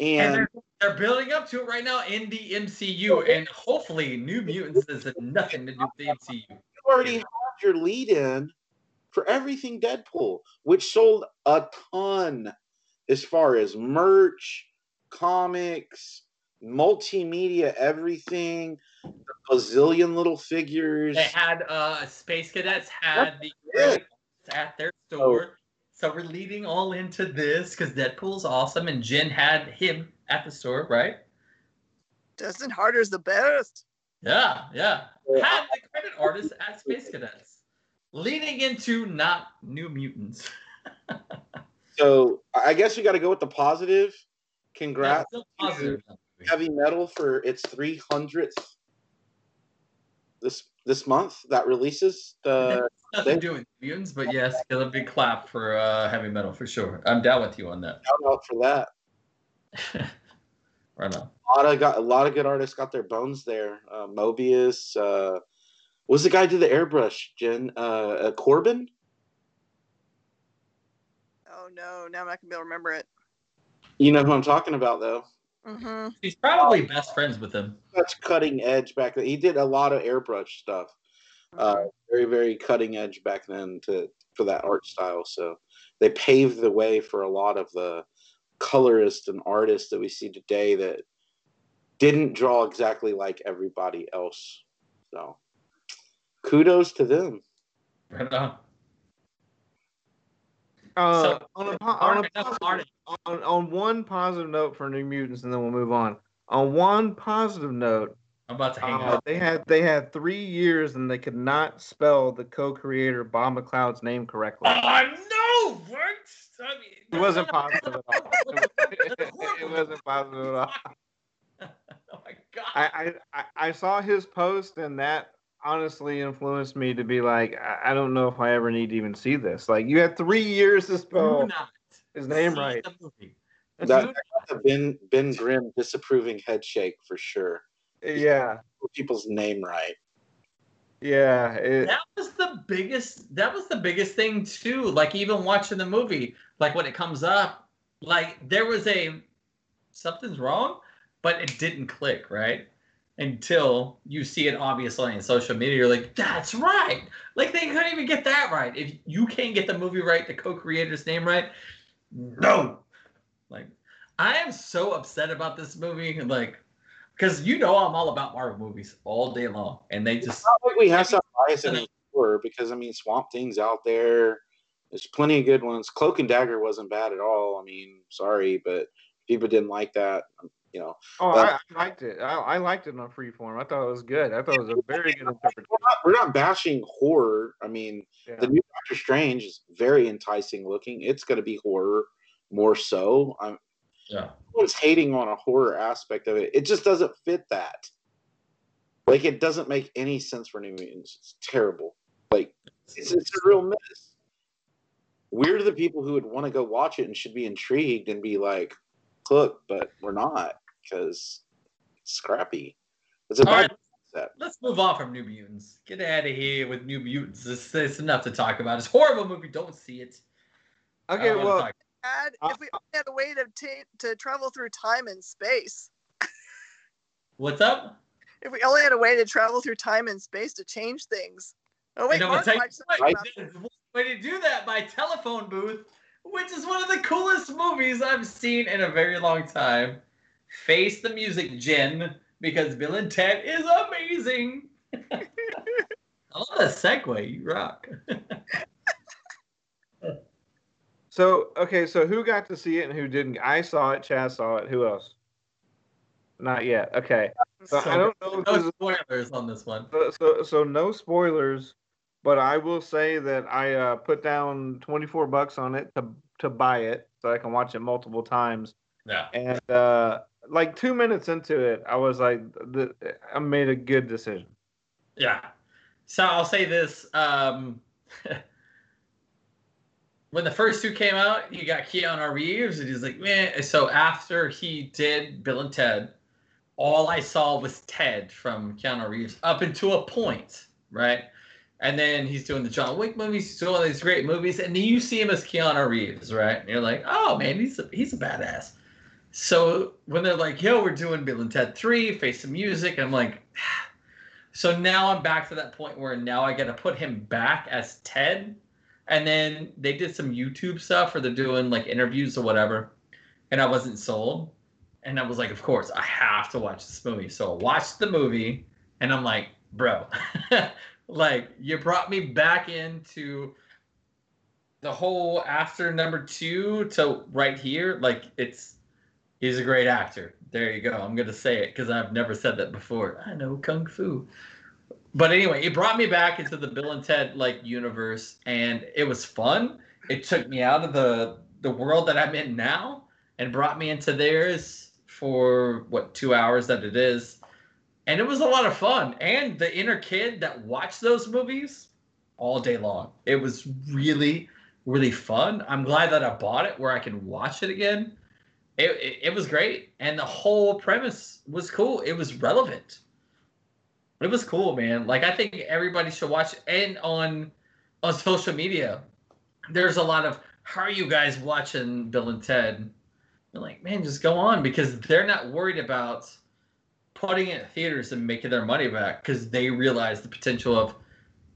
And And they're, they're building up to it right now in the MCU, and hopefully, New Mutants has nothing to do with the MCU. you already have your lead in for everything Deadpool, which sold a ton as far as merch, comics, multimedia, everything, a bazillion little figures. They had uh Space Cadets had the it. at their store. So we're leading all into this because Deadpool's awesome, and Jen had him at the store, right? Justin Harder's the best. Yeah, yeah. Yeah. Had the credit artist at Space Cadets. Leading into not New Mutants. (laughs) So I guess we got to go with the positive. Yeah, Congrats, still positive. Heavy Metal, for its 300th this this month that releases. The (laughs) Nothing to do with mutants, but yes, give a big clap for uh, heavy metal for sure. I'm down with you on that. shout out for that. (laughs) right on. A lot of got a lot of good artists got their bones there. Uh, Moebius. Uh, was the guy who did the airbrush? Jen uh, uh, Corben. Oh no, now I'm not gonna be able to remember it. You know who I'm talking about, though. Hmm He's probably best friends with him. Such cutting edge back then. He did a lot of airbrush stuff. Uh, very very cutting edge back then to for that art style. So they paved the way for a lot of the colorists and artists that we see today that didn't draw exactly like everybody else. So kudos to them. Right on. Uh, So, on, a, on, a positive, on, on one positive note for New Mutants, and then we'll move on. On one positive note, I'm about to hang uh, up. they had they had three years and they could not spell the co-creator Bob McLeod's name correctly. I know, right? I mean, It wasn't positive at all. it (laughs) wasn't positive at all. (laughs) oh my god. I, I- I saw his post and that honestly influenced me to be like, I, I don't know if I ever need to even see this. Like you had three years to Do spell not his name see right. the movie. That- Do The Ben Ben Grimm disapproving head shake for sure. Yeah, People's name right. yeah. It, that was the biggest that was the biggest thing too like even watching the movie like when it comes up like there was a something's wrong but it didn't click right until you see it obviously on social media you're like that's right like they couldn't even get that right if you can't get the movie right the co-creator's name right no like i am so upset about this movie like because you know i'm all about marvel movies all day long and they just like we have some (laughs) bias in it because I mean Swamp Thing's out there. There's plenty of good ones. Cloak and Dagger wasn't bad at all. I mean, sorry, but people didn't like that. You know, oh, Uh, I, I liked it. I, I liked it on Freeform. I thought it was good. I thought it was a (laughs) very good interpretation. we're not, we're not bashing horror. I mean, Yeah. the new Doctor Strange is very enticing looking. It's going to be horror more so. I'm yeah everyone's hating on a horror aspect of it. It just doesn't fit that. Like it doesn't make any sense for New Mutants. It's terrible. Like it's, it's a real mess. We're the people who would want to go watch it and should be intrigued and be like, "Look," but we're not because it's scrappy. It's a All bad right. concept. Let's move on from New Mutants. Get out of here with New Mutants. It's, it's enough to talk about. It's a horrible movie. Don't see it. Okay, don't well, talk- Had, Uh, if we only had a way to ta- to travel through time and space, what's up? if we only had a way to travel through time and space to change things, Oh wait, and I'm Mark gonna tell you watched something what, about there's one way to do that by telephone booth, which is one of the coolest movies I've seen in a very long time. Face the music, Jen, because Bill and Ted is amazing. (laughs) I love that segue. You rock. (laughs) So okay, so who got to see it and who didn't? I saw it. Chaz saw it. Who else? Not yet. Okay. So, I don't know. No spoilers on this one. so, so so no spoilers, but I will say that I uh, put down twenty four bucks on it to to buy it so I can watch it multiple times. Yeah. And uh, like two minutes into it, I was like, the, I made a good decision. Yeah. So I'll say this. Um, (laughs) when the first two came out, you got Keanu Reeves, and he's like, man. So after he did Bill and Ted, all I saw was Ted from Keanu Reeves up until a point, right? And then he's doing the John Wick movies, he's doing all these great movies, and then you see him as Keanu Reeves, right? And you're like, oh man, he's a, he's a badass. So when they're like, yo, we're doing Bill and Ted 3, Face the Music, I'm like, (sighs) so now I'm back to that point where now I got to put him back as Ted. And then they did some YouTube stuff where they're doing like interviews or whatever. And I wasn't sold. And I was like, of course, I have to watch this movie. So I watched the movie and I'm like, bro, (laughs) like you brought me back into the whole after number two to right here. Like it's, he's a great actor. There you go. I'm going to say it because I've never said that before. I know Kung Fu but anyway, it brought me back into the Bill and Ted like universe, and it was fun. It took me out of the the world that I'm in now and brought me into theirs for what two hours that it is, and it was a lot of fun. And the inner kid that watched those movies all day long, it was really really fun. I'm glad that I bought it where I can watch it again. It, it, it was great, and the whole premise was cool. It was relevant it was cool, man. Like I think everybody should watch. And on on social media, there's a lot of how are you guys watching Bill and Ted? You're like, man, just go on because they're not worried about putting it in theaters and making their money back because they realize the potential of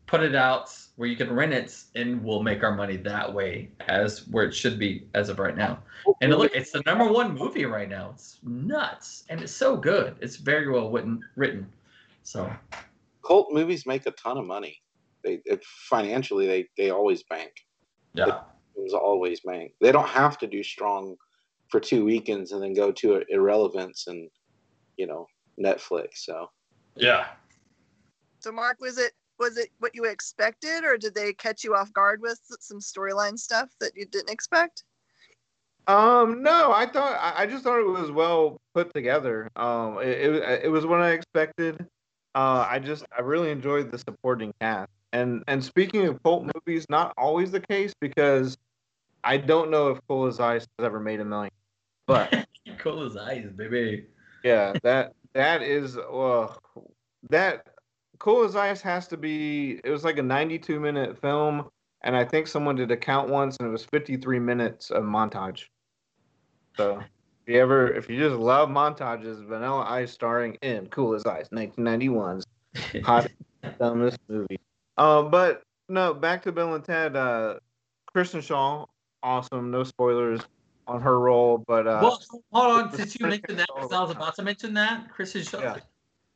put it out where you can rent it and we'll make our money that way as where it should be as of right now. And look, it's the number one movie right now. It's nuts and it's so good. It's very well written. Written. So Cult movies make a ton of money. They it, financially they they always bank. yeah, It was always bank. They don't have to do strong for two weekends and then go to irrelevance and you know Netflix. So yeah. So Mark, was it was it what you expected, or did they catch you off guard with some storyline stuff that you didn't expect? Um, no, I thought I I just thought it was well put together. Um, it it, it was what I expected. Uh, I just I really enjoyed the supporting cast. And and speaking of cult movies, not always the case because I don't know if Cool as Ice has ever made a million. But (laughs) cool as ice, baby. yeah, that that is uh, that Cool as Ice has to be. It was like a 92 minute film, and I think someone did a count once, and it was 53 minutes of montage. So if you ever, if you just love montages, Vanilla Ice starring in Cool as Ice, 1991's hot dumbest movie. Um, but no, back to Bill and Ted. Uh, Kristen Schaal, awesome. No spoilers on her role, but uh, well, hold on. Since you mentioned that, because I was about to mention that, Kristen Schaal. Yeah.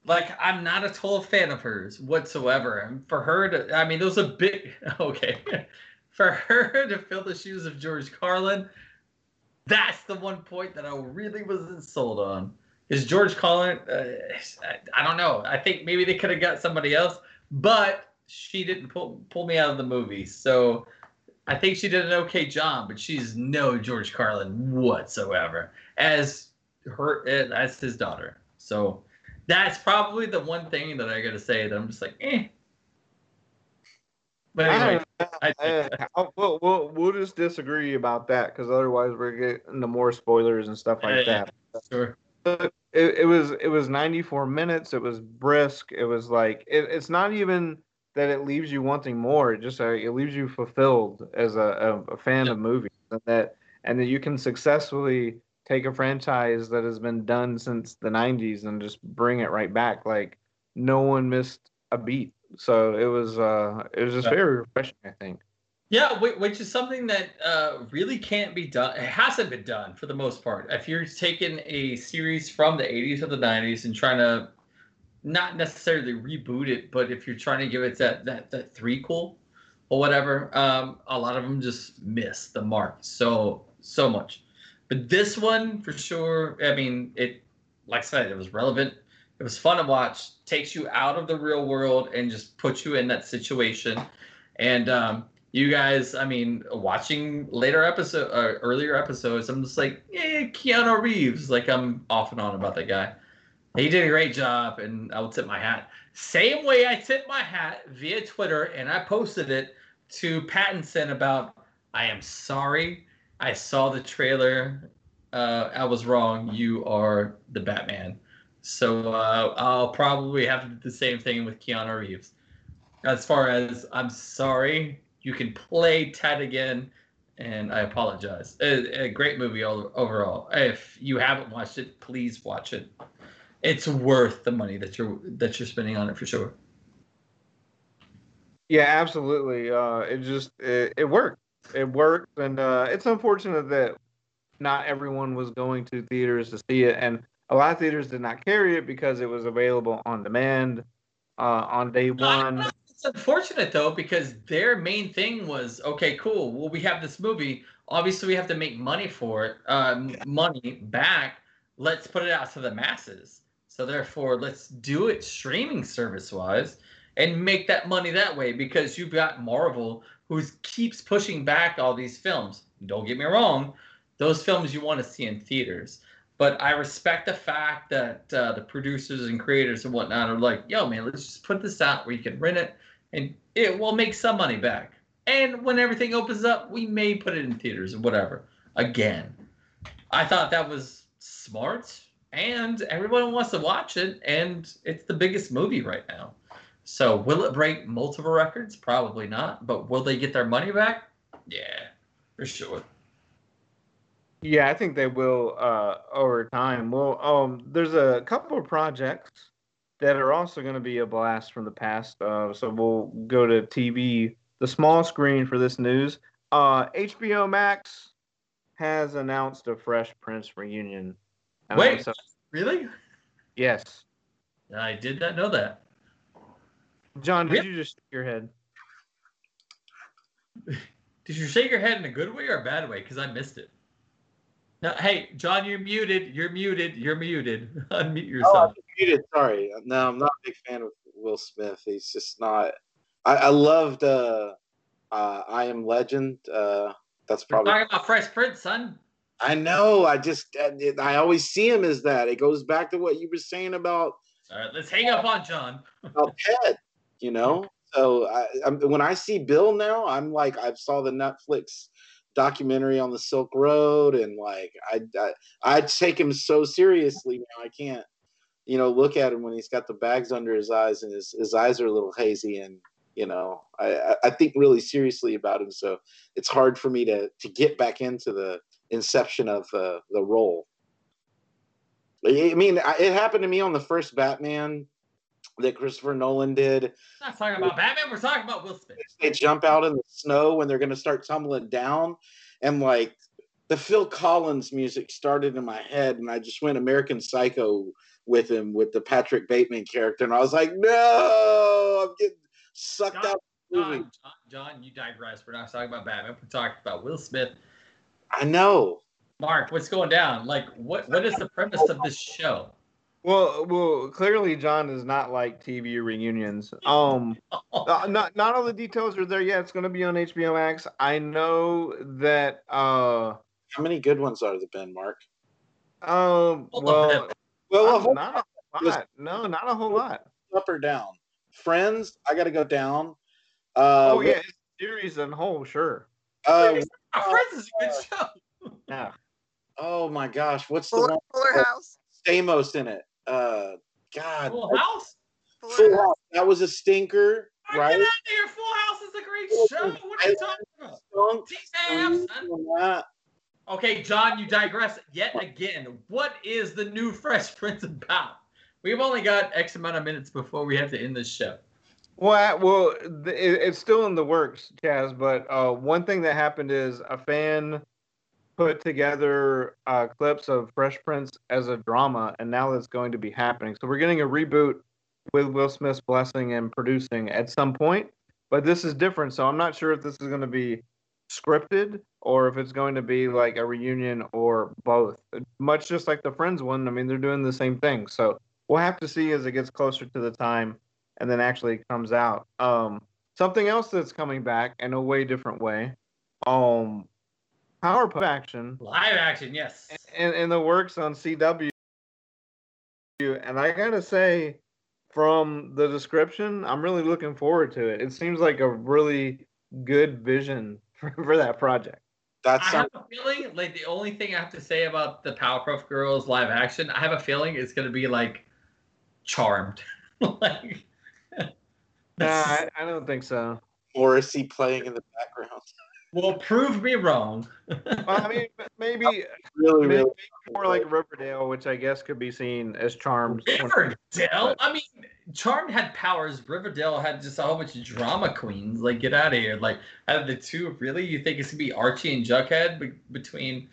Like, I'm not a total fan of hers whatsoever. And for her to, I mean, those are big. (laughs) Okay, for her to fill the shoes of George Carlin, that's the one point that I really wasn't sold on. Is George Carlin? Uh, I, I don't know. I think maybe they could have got somebody else, but she didn't pull pull me out of the movie. So I think she did an okay job, but she's no George Carlin whatsoever as her as his daughter. So that's probably the one thing that I got to say that I'm just like, eh. But anyway, I, Uh, I'll- we'll, we'll, we'll just disagree about that because otherwise we're getting into more spoilers and stuff like Yeah, that. sure. It, it was it was 94 minutes. It was brisk. It was like it, it's not even that it leaves you wanting more. It just uh, it leaves you fulfilled as a, a, a fan Yeah. of movies, and that and that you can successfully take a franchise that has been done since the 90s and just bring it right back. Like no one missed a beat. So it was uh it was just very refreshing. I think. Yeah, which is something that uh, really can't be done. It hasn't been done for the most part. If you're taking a series from the 80s or the 90s and trying to not necessarily reboot it, but if you're trying to give it that that that three threequel or whatever, um, a lot of them just miss the mark so so much. But this one for sure. I mean, it like I said, it was relevant. It was fun to watch. Takes you out of the real world and just puts you in that situation. And um, you guys, I mean, watching later episode, uh, earlier episodes, I'm just like, yeah, Keanu Reeves. Like I'm off and on about that guy. He did a great job, and I will tip my hat. Same way I tipped my hat via Twitter, and I posted it to Pattinson about, I am sorry. I saw the trailer. Uh, I was wrong. You are the Batman. So uh, I'll probably have to do the same thing with Keanu Reeves. As far as I'm sorry, you can play Ted again, and I apologize. A, a great movie all, overall. If you haven't watched it, please watch it. It's worth the money that you're that you're spending on it for sure. Yeah, absolutely. Uh, it just it, it worked. It worked, and uh, it's unfortunate that not everyone was going to theaters to see it, and a lot of theaters did not carry it because it was available on demand uh, on day one. It's unfortunate though because their main thing was okay, cool. Well, we have this movie. Obviously, we have to make money for it, um, money back. Let's put it out to the masses. So therefore, let's do it streaming service wise and make that money that way because you've got Marvel who keeps pushing back all these films. Don't get me wrong, those films you want to see in theaters. But I respect the fact that uh, the producers and creators and whatnot are like, yo, man, let's just put this out where you can rent it and it will make some money back. And when everything opens up, we may put it in theaters or whatever again. I thought that was smart, and everyone wants to watch it, and it's the biggest movie right now. So, will it break multiple records? Probably not. But will they get their money back? Yeah, for sure. Yeah, I think they will uh, over time. Well, um, there's a couple of projects that are also going to be a blast from the past. Uh, so we'll go to TV, the small screen for this news. Uh, HBO Max has announced a Fresh Prince reunion. Wait. so- Really? yes, I did not know that. John, did Really? you just shake your head? (laughs) Did you shake your head in a good way or a bad way? Because I missed it. No, hey, John, you're muted. You're muted. You're muted. (laughs) Unmute Oh, yourself. I'm muted. Sorry. No, I'm not a big fan of Will Smith. He's just not. I, I loved uh, uh, I Am Legend. Uh, that's We're probably. talking about Fresh Prince, son. I know. I just. uh, I always see him as that. It goes back to what you were saying about All right, let's hang up on John. about (laughs) Ted. You know. So I, when I see Bill now, I'm like, I saw the Netflix documentary on the Silk Road, and like, I, I, I take him so seriously now. I can't, you know, look at him when he's got the bags under his eyes and his, his eyes are a little hazy, and you know, I, I- think really seriously about him. So it's hard for me to to get back into the inception of uh, the role. I mean, it happened to me on the first Batman that Christopher Nolan did We're not talking about Batman. We're talking about Will Smith. they jump out in the snow when they're going to start tumbling down and like the phil collins music started in my head and i just went american psycho with him with the patrick bateman character and i was like no i'm getting sucked John, out of the movie John, John, John, you digress. We're not talking about Batman. We're talking about Will Smith. i know Mark, what's going down? Like, what what is the premise of this show? Well, well, clearly John does not like TV reunions. Um, uh, (laughs) not not all the details are there yet. It's going to be on HBO Max. I know that. Uh, how many good ones are there been mark um, All well, them. well a whole not a lot. No, not a whole lot. up or down friends i gotta go down uh oh yeah, it's a series and whole, sure. uh, Our Friends is a good show. Yeah. oh my gosh what's the one Fuller House. stamos in it uh god Full House. Fuller Full House. House. That was a stinker, Oh, right? Get out of here. Full House is a great show. What are you talking about? Damn, son. Okay, John, you digress yet again. What is the new (laughs) Fresh Prince about? We've only got X amount of minutes before we have to end this show. Well, I- well, th- it, it's still in the works, Chaz. But uh, one thing that happened is a fan put together uh, clips of Fresh Prince as a drama, and now that's going to be happening. So we're getting a reboot with Will Smith's blessing and producing at some point. But this is different, so I'm not sure if this is going to be scripted or if it's going to be like a reunion or both. Much just like the Friends one. I mean, they're doing the same thing. So we'll have to see as it gets closer to the time and then actually comes out. Um, something else that's coming back in a way different way. Um, Powerpuff Action Live action, yes. And in the works on CW. And I gotta say, from the description, I'm really looking forward to it. It seems like a really good vision (laughs) for, for that project. That's I have a feeling like the only thing I have to say about the Powerpuff Girls live action, I have a feeling it's gonna be like Charmed. (laughs) like Nah, (laughs) I, I don't think so. Morrissey playing in the background. Well, prove me wrong. Well, I mean, (laughs) maybe, Really, maybe really. more like Riverdale, which I guess could be seen as Charmed. Riverdale. I mean, Charmed had powers. Riverdale had just a whole bunch of drama queens. Like, get out of here. Like, out of the two, really, you think it's gonna be Archie and Jughead be- between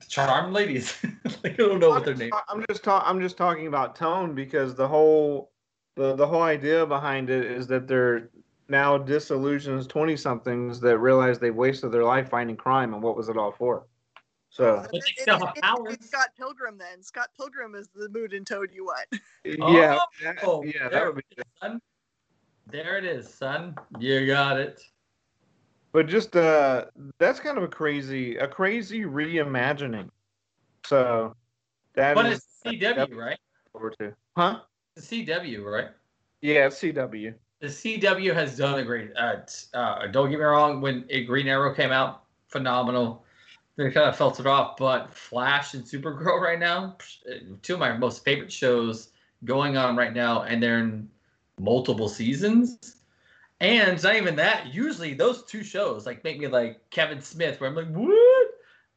the Charmed ladies? (laughs) like, I don't know what their I'm name. just, I'm just ta- I'm just talking about tone because the whole the the whole idea behind it is that they're now disillusioned twenty somethings that realize they've wasted their life fighting crime and what was it all for. So But It- it- it- Scott Pilgrim then. Scott Pilgrim is the mood and toad you want. yeah, that- Oh, yeah, that there would be. it is, son. There it is, son. You got it. But just uh, that's kind of a crazy a crazy reimagining. So that But is it's CW, right? forward to, huh? It's CW, right? Yeah, it's CW. The CW has done a great. Uh, uh, don't get me wrong. When Green Arrow came out, phenomenal. They kind of it off, but Flash and Supergirl right now, two of my most favorite shows going on right now, and they're in multiple seasons. And it's not even that. Usually, those two shows like make me like Kevin Smith, where I'm like, what?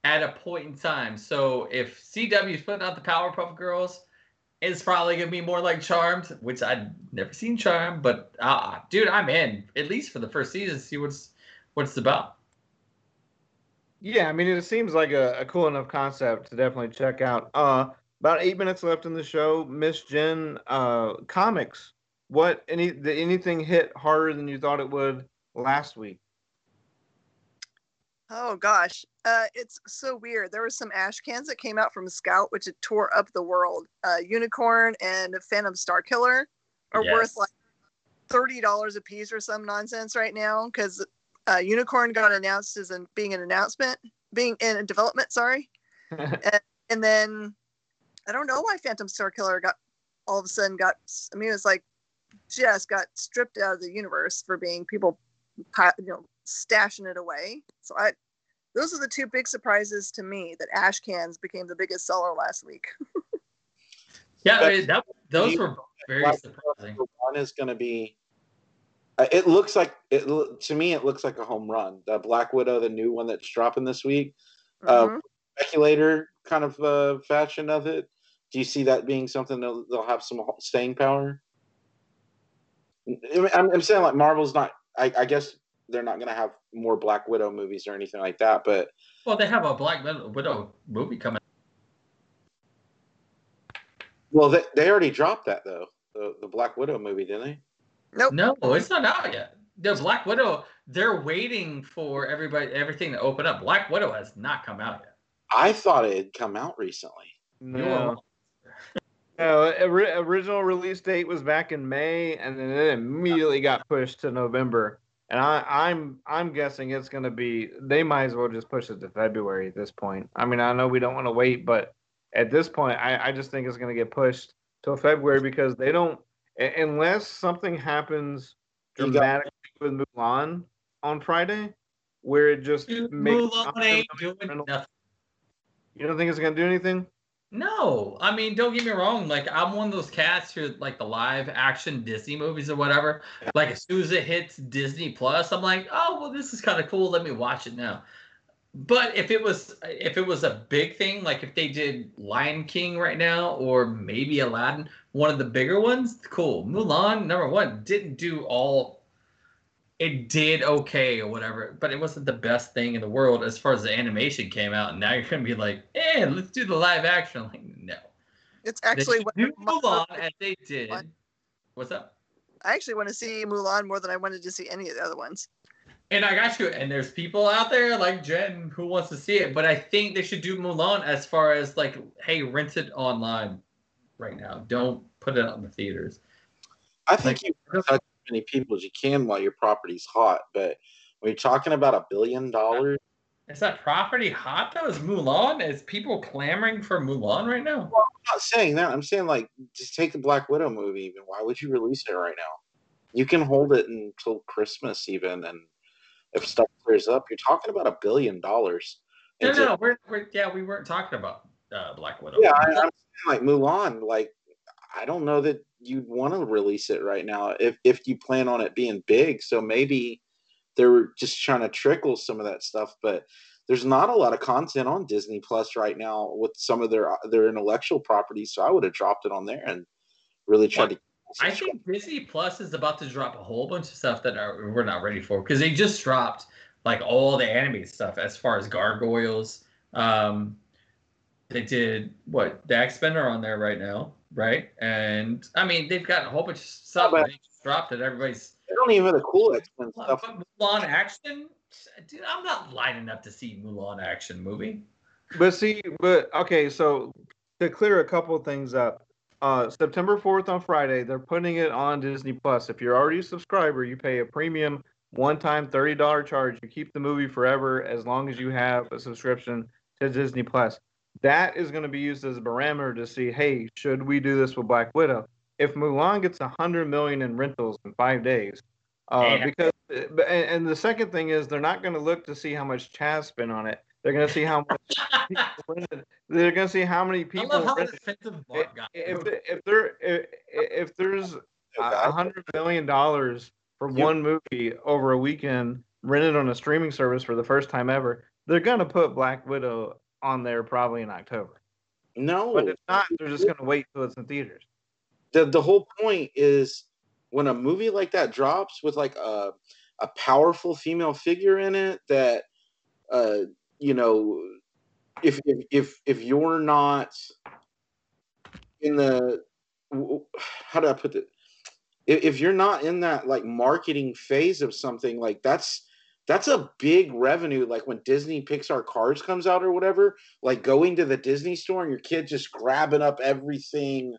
At a point in time. So if CW is putting out the Powerpuff Girls, it's probably gonna be more like Charmed, which I'd never seen Charmed, but uh, dude, I'm in at least for the first season. See what's what it's about. Yeah, I mean, it seems like a, a cool enough concept to definitely check out. Uh, about eight minutes left in the show. Miss Jen, uh, comics. What any did anything hit harder than you thought it would last week? Oh gosh, uh, it's so weird. There were some ash cans that came out from Scout, which had tore up the world. Uh, Unicorn and Phantom Star Killer are worth like thirty dollars a piece or some nonsense right now because uh, Unicorn got announced as an, being an announcement, being in development. Sorry, (laughs) and then I don't know why Phantom Star Killer got all of a sudden got. I mean, it was like just got stripped out of the universe for being people, you know, stashing it away. So I, those are the two big surprises to me that ash cans became the biggest seller last week. (laughs) Yeah, I mean, that those were very surprising. One is going to be. uh, It looks like it to me. It looks like a home run. The Black Widow, the new one that's dropping this week, Uh, Mhm. speculator kind of uh, fashion of it. Do you see that being something that they'll have some staying power? I mean, I'm, I'm saying like Marvel's not. I, I guess they're not going to have more Black Widow movies or anything like that. But Well, they have a Black Widow- Widow movie coming. well, they, they already dropped that though. The, the Black Widow movie, didn't they? Nope. No, it's not out yet. The Black Widow, they're waiting for everybody, everything to open up. Black Widow has not come out yet. I thought it had come out recently. no, no. original release date was back in May, and then it immediately got pushed to November. And I, I'm I'm guessing it's going to be. They might as well just push it to February at this point. I mean, I know we don't want to wait, but at this point, I, I just think it's going to get pushed till February because they don't unless something happens dramatically with Mulan on Friday, where it just Dude, makes Mulan ain't doing nothing. You don't think it's going to do anything? No, I mean, don't get me wrong. Like, I'm one of those cats who like the live action Disney movies or whatever. Like, as soon as it hits Disney Plus, I'm like, oh, well, this is kind of cool. Let me watch it now. But if it was if it was a big thing, like if they did Lion King right now, or maybe Aladdin, one of the bigger ones, cool. Mulan, number one, didn't do all. It did okay or whatever, but it wasn't the best thing in the world as far as the animation came out. And now you're gonna be like, eh, let's do the live action. Like, no. It's actually should what do Mulan as they did. What? What's up? I actually want to see Mulan more than I wanted to see any of the other ones. And I got you. And there's people out there like Jen who wants to see it, but I think they should do Mulan as far as like, hey, rent it online right now. Don't put it out in the theaters. I think Like- you can touch as many people as you can while your property's hot, but when you're talking about a billion dollars, Is that property hot though? Is Mulan? Is people clamoring for Mulan right now? I'm not saying that. I'm saying like just take the Black Widow movie. Even why would you release it right now? You can hold it until Christmas even, and if stuff clears up, you're talking about a billion dollars. No, no. We're, we're yeah, we weren't talking about uh, Black Widow. Yeah, I, I'm saying like Mulan. Like I don't know that you'd want to release it right now if if you plan on it being big. So maybe they were just trying to trickle some of that stuff, but there's not a lot of content on Disney Plus right now with some of their their intellectual properties. So I would have dropped it on there and really tried to. I think Disney Plus is about to drop a whole bunch of stuff that are, we're not ready for because they just dropped like all the anime stuff as far as gargoyles. Um, they did what the X are on there right now, right? And I mean they've got a whole bunch of stuff but- they just dropped that everybody's. They don't even have the cool X Men But stuff. Mulan action, dude, I'm not lining up to see Mulan action movie. But see, but okay, so to clear a couple of things up, uh, September 4th on Friday, they're putting it on Disney Plus. If you're already a subscriber, you pay a premium one-time $30 charge. You keep the movie forever as long as you have a subscription to Disney Plus. That is going to be used as a barometer to see, hey, should we do this with Black Widow? If Mulan gets 100 million in rentals in five days, uh, Yeah. because and, and the second thing is they're not going to look to see how much Chaz spent on it. They're going to see how much (laughs) people rented. They're going to see how many I people love how rented. defensive Mark got. If if there if, if there's a hundred million dollars for You- one movie over a weekend rented on a streaming service for the first time ever, they're gonna put Black Widow on there probably in October. No, But if not, they're just gonna wait till it's in theaters. the the whole point is when a movie like that drops with like a a powerful female figure in it that uh you know if if if, if you're not in the how do I put it if you're not in that like marketing phase of something like that's that's a big revenue like when disney pixar cars comes out or whatever like going to the disney store and your kid just grabbing up everything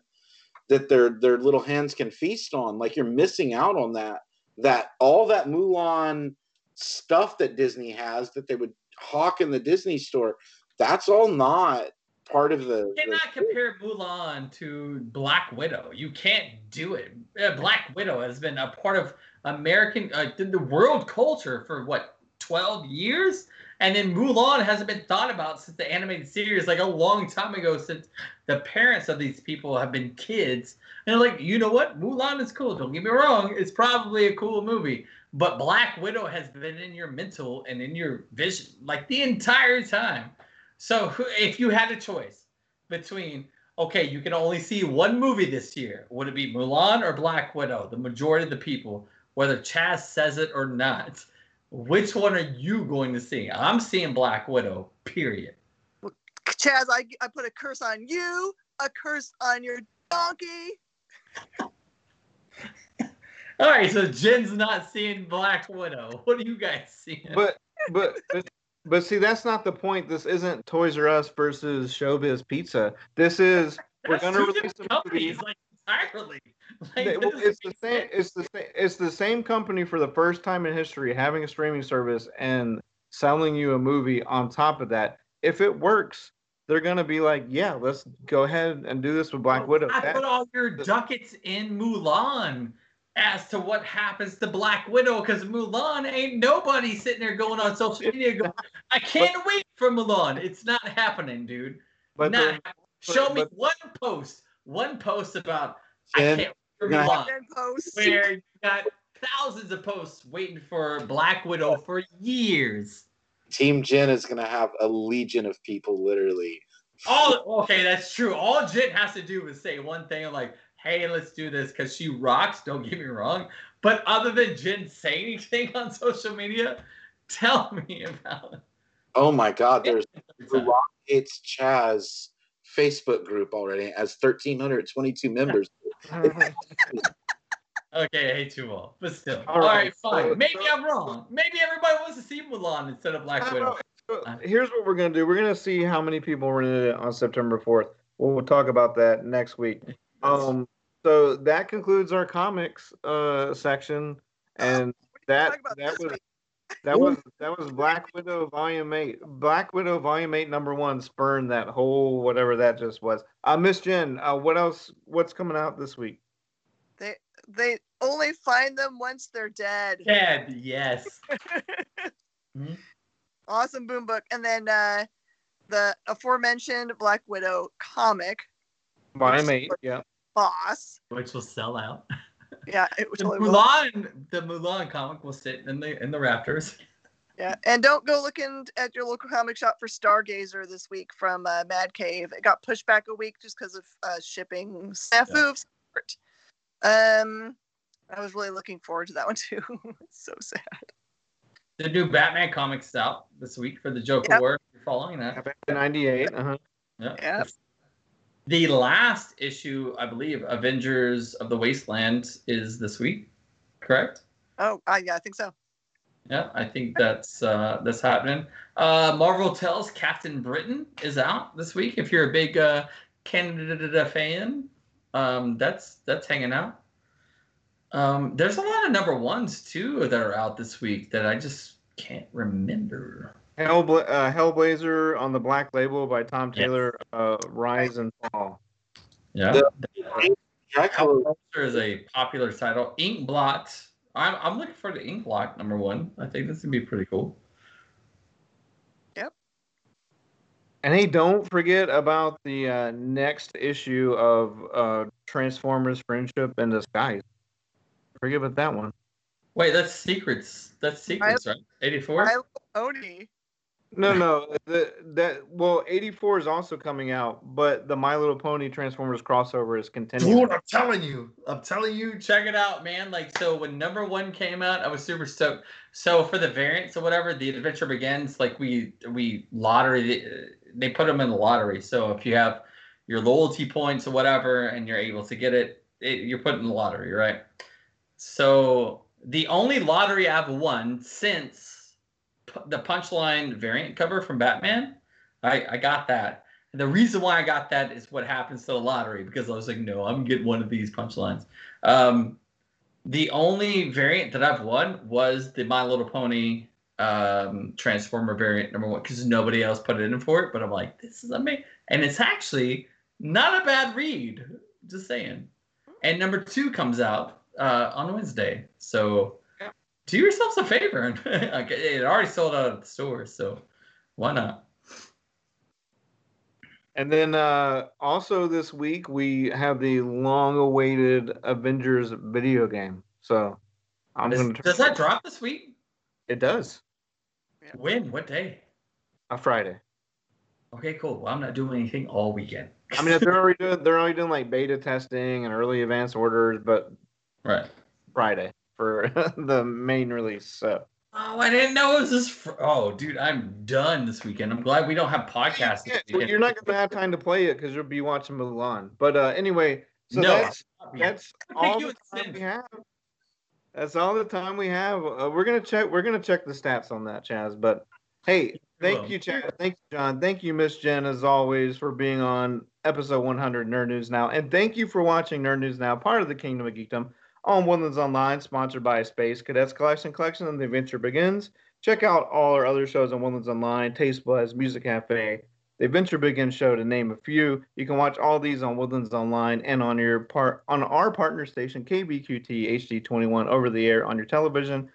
that their their little hands can feast on. Like you're missing out on that. That all that Mulan stuff that Disney has that they would hawk in the Disney store. That's all not part of the. You the cannot compare Mulan to Black Widow. You can't do it. Uh, Black Widow has been a part of American, uh, the world culture for what, 12 years? And then Mulan hasn't been thought about since the animated series, like a long time ago, since the parents of these people have been kids. And like, you know what? Mulan is cool. Don't get me wrong. It's probably a cool movie. But Black Widow has been in your mental and in your vision like the entire time. So if you had a choice between okay, you can only see one movie this year, would it be Mulan or Black Widow? The majority of the people, whether Chaz says it or not, which one are you going to see? I'm seeing Black Widow. Period. Chaz, I, I put a curse on you, a curse on your donkey. (laughs) All right, so Jen's not seeing Black Widow. What are you guys seeing? But but but, but see, that's not the point. This isn't Toys R Us versus Showbiz Pizza. This is we're That's gonna release different a movie. like entirely. (laughs) Like, They- well, it's the same. It's the same. It's the same company for the first time in history having a streaming service and selling you a movie on top of that. If it works, they're gonna be like, yeah, let's go ahead and do this with Black Widow. I That- put all your ducats in Mulan as to what happens to Black Widow because Mulan ain't nobody sitting there going on social media going, (laughs) I can't wait for Mulan. It's not happening, dude. but not. Show me but- one post, one post about I can't wait for you're gonna Mulan, Then post. where you got thousands of posts waiting for Black Widow for years. Team Jen is gonna have a legion of people, literally. All okay, that's true. All Jen has to do is say one thing like, "Hey, let's do this," because she rocks. Don't get me wrong, but other than Jen saying anything (laughs) on social media, tell me about. It. Oh my God, there's Every (laughs) the. Rock It's Chaz Facebook group already It has 1,322 members. (laughs) Okay, I hate you all, but still. All All right, right, fine. so- Maybe so- I'm wrong. Maybe everybody wants to see Mulan instead of Black Widow. so Here's what we're gonna do. We're gonna see how many people were in it on September 4th. We'll, we'll talk about that next week. Um, so that concludes our comics uh section, and that that was week. That was that was Black Widow Volume Eight. Black Widow Volume Eight Number One spurned that whole whatever that just was. Uh, Miss Jen, uh, what else? What's coming out this week? They they only find them once they're dead. Dead, yes. (laughs) awesome boom book, and then uh, the aforementioned Black Widow comic Volume Eight. Yeah. boss. Which will sell out. (laughs) Yeah, it The totally will. Mulan, the Mulan comic will sit in the in the Raptors. Yeah, and don't go looking at your local comic shop for Stargazer this week from uh, Mad Cave. It got pushed back a week just because of uh, shipping snafu of some sort. Um, I was really looking forward to that one (laughs) too. it's so sad. The new Batman comics out this week for the Joker Yep. War. You're following that. Ninety-eight. Uh-huh. Yeah. Yeah. The last issue, I believe, Avengers of the Wasteland is this week. Correct? Oh, uh, yeah, I think so. Yeah, I think that's uh, that's happening. Uh, Marvel tells Captain Britain is out this week. If you're a big uh, Canada fan, um, that's that's hanging out. Um, there's a lot of number ones too that are out this week that I just can't remember. Hellbla- uh, Hellblazer on the Black Label by Tom Yes. Taylor. Uh, Rise and Fall. Yeah, The- Dracula, Hellblazer is a popular title. Inkblot. I'm I'm looking for the Inkblot number one. I think this would be pretty cool. Yep. And hey, don't forget about the uh, next issue of uh, Transformers: Friendship in Disguise. Forget about that one. Wait, that's secrets. That's secrets, right? 84. My Little Pony. No, no, the that well, eighty four is also coming out, but the My Little Pony Transformers crossover is continuing. Dude, I'm telling you, I'm telling you, check it out, man. Like, so when number one came out, I was super stoked. So for the variants or whatever, the adventure begins. Like we we lottery, uh, they put them in the lottery. So if you have your loyalty points or whatever, and you're able to get it, it you're put in the lottery, right? So the only lottery I've won since the punchline variant cover from Batman, I I got that. The reason why I got that is what happens to the lottery because I was like, no, I'm getting one of these punchlines. Um, the only variant that I've won was the My Little Pony um, Transformer variant number one because nobody else put it in for it. But I'm like, this is amazing, and it's actually not a bad read. Just saying. And number two comes out uh, on Wednesday, so. Do yourselves a favor. (laughs) Like, it already sold out at the store, so why not? And then uh, also this week we have the long awaited Avengers video game. So I'm Is- going to does that drop this week? It does. When? What day? A Friday. Okay, cool. Well, I'm not doing anything all weekend. I mean, they're already (laughs) doing they're already doing like beta testing and early advance orders, but right. Friday for (laughs) the main release. So Oh, I didn't know it was this. Fr- oh, dude, I'm done this weekend. I'm glad we don't have podcasts. Yeah, this well, you're not going to have time to play it because you'll be watching Mulan. But uh, anyway, so No, that's that's (laughs) all the with time we have. That's all the time we have. Uh, we're gonna check. We're gonna check the stats on that, Chaz. But hey, thank you, Chaz. Thank you, John. Thank you, Miss Jen, as always, for being on episode 100 Nerd News Now, and thank you for watching Nerd News Now, part of the Kingdom of Geekdom on Woodlands Online, sponsored by Space Cadets Collection Collection, and the adventure begins. Check out all our other shows on Woodlands Online, Taste Buds, Music Cafe, the Adventure Begins show, to name a few. You can watch all these on Woodlands Online and on your part on our partner station KBQT HD21 over the air on your television.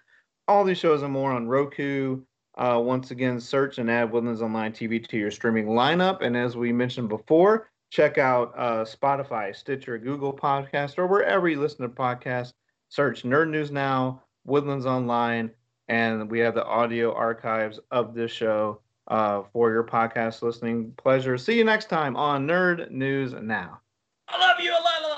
All these shows and more on Roku. Uh, once again, search and add Woodlands Online TV to your streaming lineup. And as we mentioned before, check out uh, Spotify, Stitcher, Google Podcast, or wherever you listen to podcasts. Search Nerd News Now, Woodlands Online, and we have the audio archives of this show uh, for your podcast listening pleasure. See you next time on Nerd News Now. I love you, Alana.